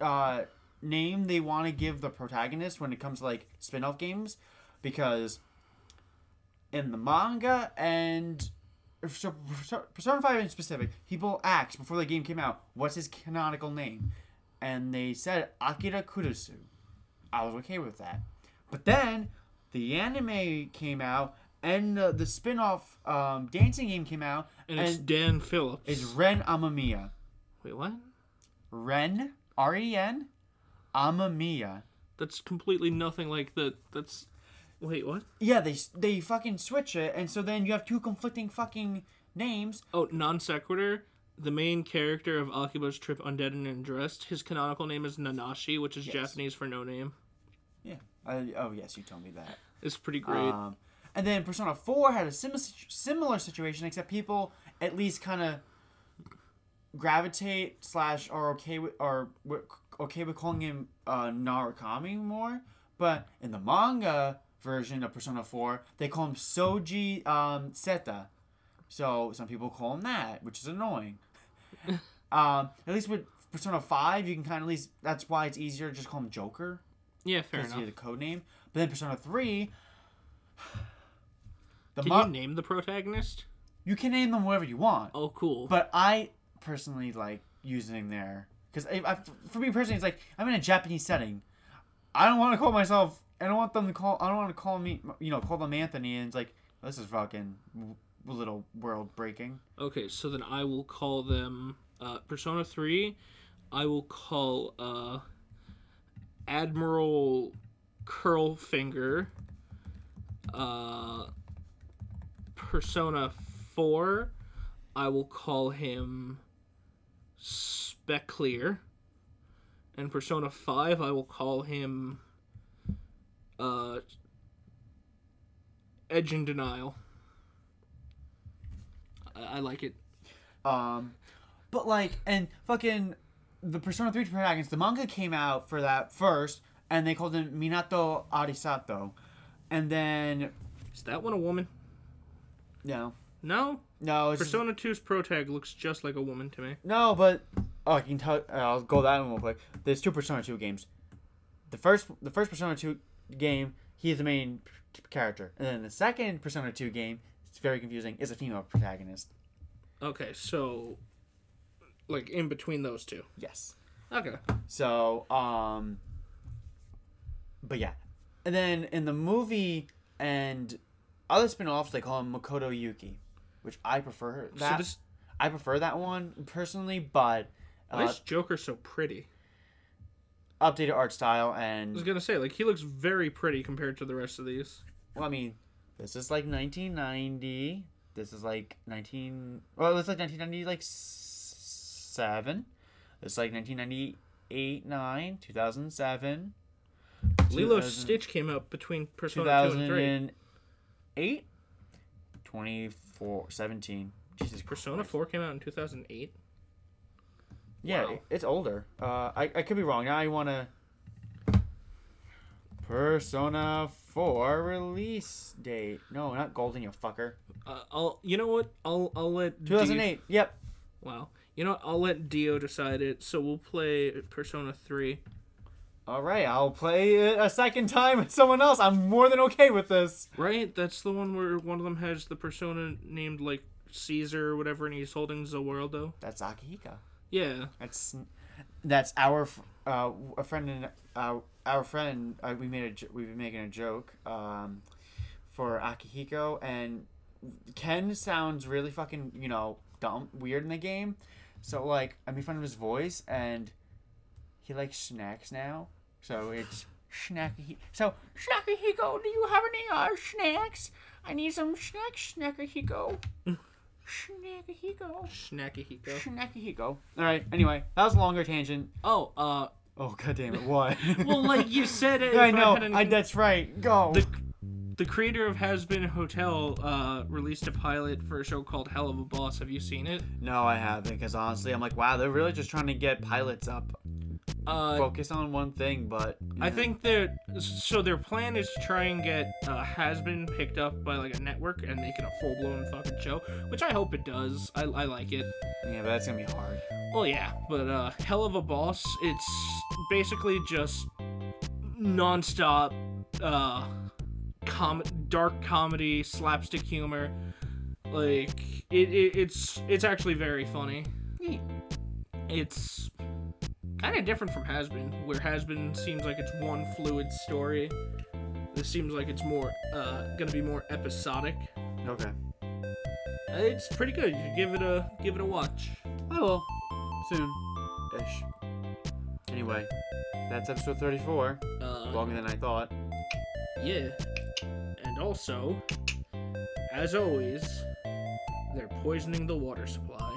[SPEAKER 2] uh name they want to give the protagonist when it comes to like spin-off games, because in the manga and so Persona 5 in specific, people asked before the game came out, what's his canonical name? And they said Akira Kurusu. I was okay with that. But then the anime came out and uh, the spin-off um, dancing game came out
[SPEAKER 1] And,
[SPEAKER 2] and,
[SPEAKER 1] it's Dan Phillips.
[SPEAKER 2] it's Ren Amamiya.
[SPEAKER 1] Wait, what?
[SPEAKER 2] Ren R E N Amamiya.
[SPEAKER 1] That's completely nothing like the. That's. Wait, what?
[SPEAKER 2] Yeah, they they fucking switch it and so then you have two conflicting fucking names.
[SPEAKER 1] Oh, non sequitur. The main character of Akiba's Trip Undead and Undressed, his canonical name is Nanashi, which is
[SPEAKER 2] Yes.
[SPEAKER 1] Japanese for no name.
[SPEAKER 2] Yeah. Uh, oh yes, you told me that.
[SPEAKER 1] It's pretty great.
[SPEAKER 2] Um, and then Persona 4 had a sim- similar situation, except people at least kind of gravitate slash are okay with are okay with calling him uh, Narukami more. But in the manga version of Persona 4, they call him Soji um, Seta. So some people call him that, which is annoying. um, at least with Persona 5, you can kind of at least that's why it's easier to just call him Joker
[SPEAKER 1] yeah, fair
[SPEAKER 2] because
[SPEAKER 1] enough.
[SPEAKER 2] you the code name. But then Persona 3, the
[SPEAKER 1] Can
[SPEAKER 2] mo-
[SPEAKER 1] you name the protagonist?
[SPEAKER 2] you can name them whatever you want.
[SPEAKER 1] Oh, cool.
[SPEAKER 2] But I personally like using their because I, I, for me personally, it's like I'm in a Japanese setting. I don't want to call myself. I don't want them to call. I don't want to call me. You know, call them Anthony, and it's like this is fucking w- little world breaking.
[SPEAKER 1] Okay, so then I will call them uh, Persona 3. I will call uh, Admiral Curlfinger. Uh, Persona 4. I will call him Specklear. And Persona 5, I will call him uh, Edge and Denial. I, I like it.
[SPEAKER 2] Um, but like, and fucking the Persona 3 protagonist, the manga came out for that first, and they called him Minato Arisato. And then,
[SPEAKER 1] Is that one a woman?
[SPEAKER 2] No.
[SPEAKER 1] No.
[SPEAKER 2] No, it's just-
[SPEAKER 1] Persona 2's protag looks just like a woman to me.
[SPEAKER 2] no, but oh, I can tell. I'll go that one real quick. There's two Persona 2 games. The first, the first Persona 2 game, he's the main character, and then the second Persona 2 game, it's very confusing, is a female protagonist.
[SPEAKER 1] Okay, so like in between those two.
[SPEAKER 2] Yes.
[SPEAKER 1] Okay.
[SPEAKER 2] So, um, but yeah, and then in the movie and other spin-offs, they call him Makoto Yuki, which I prefer. That
[SPEAKER 1] so this
[SPEAKER 2] I prefer that one personally, but
[SPEAKER 1] why
[SPEAKER 2] uh,
[SPEAKER 1] is Joker so pretty?
[SPEAKER 2] updated art style and
[SPEAKER 1] I was gonna say like he looks very pretty compared to the rest of these.
[SPEAKER 2] well, I mean, this is like 1990. This is like 19. Well, it's like 1990, like seven. It's like 1998, nine, 2007.
[SPEAKER 1] Lilo
[SPEAKER 2] 2000
[SPEAKER 1] Stitch came out between Persona 2 and 3.
[SPEAKER 2] 2008 24 17 jesus
[SPEAKER 1] Persona
[SPEAKER 2] Christ.
[SPEAKER 1] 4 came out in 2008.
[SPEAKER 2] yeah
[SPEAKER 1] Wow.
[SPEAKER 2] it's older uh i, I could be wrong now i want to persona 4 release date no not golden you fucker
[SPEAKER 1] Uh, I'll you know what? I'll I'll let Dio-
[SPEAKER 2] 2008 yep
[SPEAKER 1] wow. You know what? I'll let Dio decide it. So we'll play Persona 3.
[SPEAKER 2] All right i'll play it a second time with someone else i'm more than okay with this
[SPEAKER 1] Right? That's the one where one of them has the persona named like Caesar or whatever, and he's holding Zawaldo.
[SPEAKER 2] that's Akihiko
[SPEAKER 1] Yeah.
[SPEAKER 2] That's that's our uh, a friend and uh, our friend. Uh, we made a we've been making a joke um, for Akihiko and Ken sounds really fucking you know dumb weird in the game. So like I made fun of his voice, and he likes snacks now. So it's snacky. So snacky Higo, do you have any uh snacks? I need some snacks, snacky Higo. snacky Higo.
[SPEAKER 1] Snacky Hiko.
[SPEAKER 2] Snacky Higo. All right. Anyway, that was a longer tangent.
[SPEAKER 1] Oh, uh,
[SPEAKER 2] Oh god damn it! What?
[SPEAKER 1] well, like you said it.
[SPEAKER 2] Yeah, I know.
[SPEAKER 1] any-
[SPEAKER 2] I, that's right. Go.
[SPEAKER 1] the the creator of Hazbin Hotel uh, released a pilot for a show called Helluva Boss. Have you seen it?
[SPEAKER 2] No, I haven't, because honestly, I'm like, wow, they're really just trying to get pilots up.
[SPEAKER 1] Uh,
[SPEAKER 2] Focus on one thing, but
[SPEAKER 1] I think they're so their plan is to try and get uh, Hazbin picked up by like a network and make it a full blown fucking show, which I hope it does. I, I like it.
[SPEAKER 2] yeah, but that's gonna be hard.
[SPEAKER 1] Well, yeah, but uh, Helluva Boss, it's basically just nonstop uh, com- dark comedy, slapstick humor. Like it, it it's it's actually very funny. It's kind of different from Hazbin, where Hazbin seems like it's one fluid story. This seems like it's more uh, gonna be more episodic.
[SPEAKER 2] Okay,
[SPEAKER 1] It's pretty good. You should give it a give it a watch.
[SPEAKER 2] I will soon, ish. Anyway, that's episode 34.
[SPEAKER 1] Uh,
[SPEAKER 2] Longer than I thought.
[SPEAKER 1] Yeah. And also, as always, they're poisoning the water supply.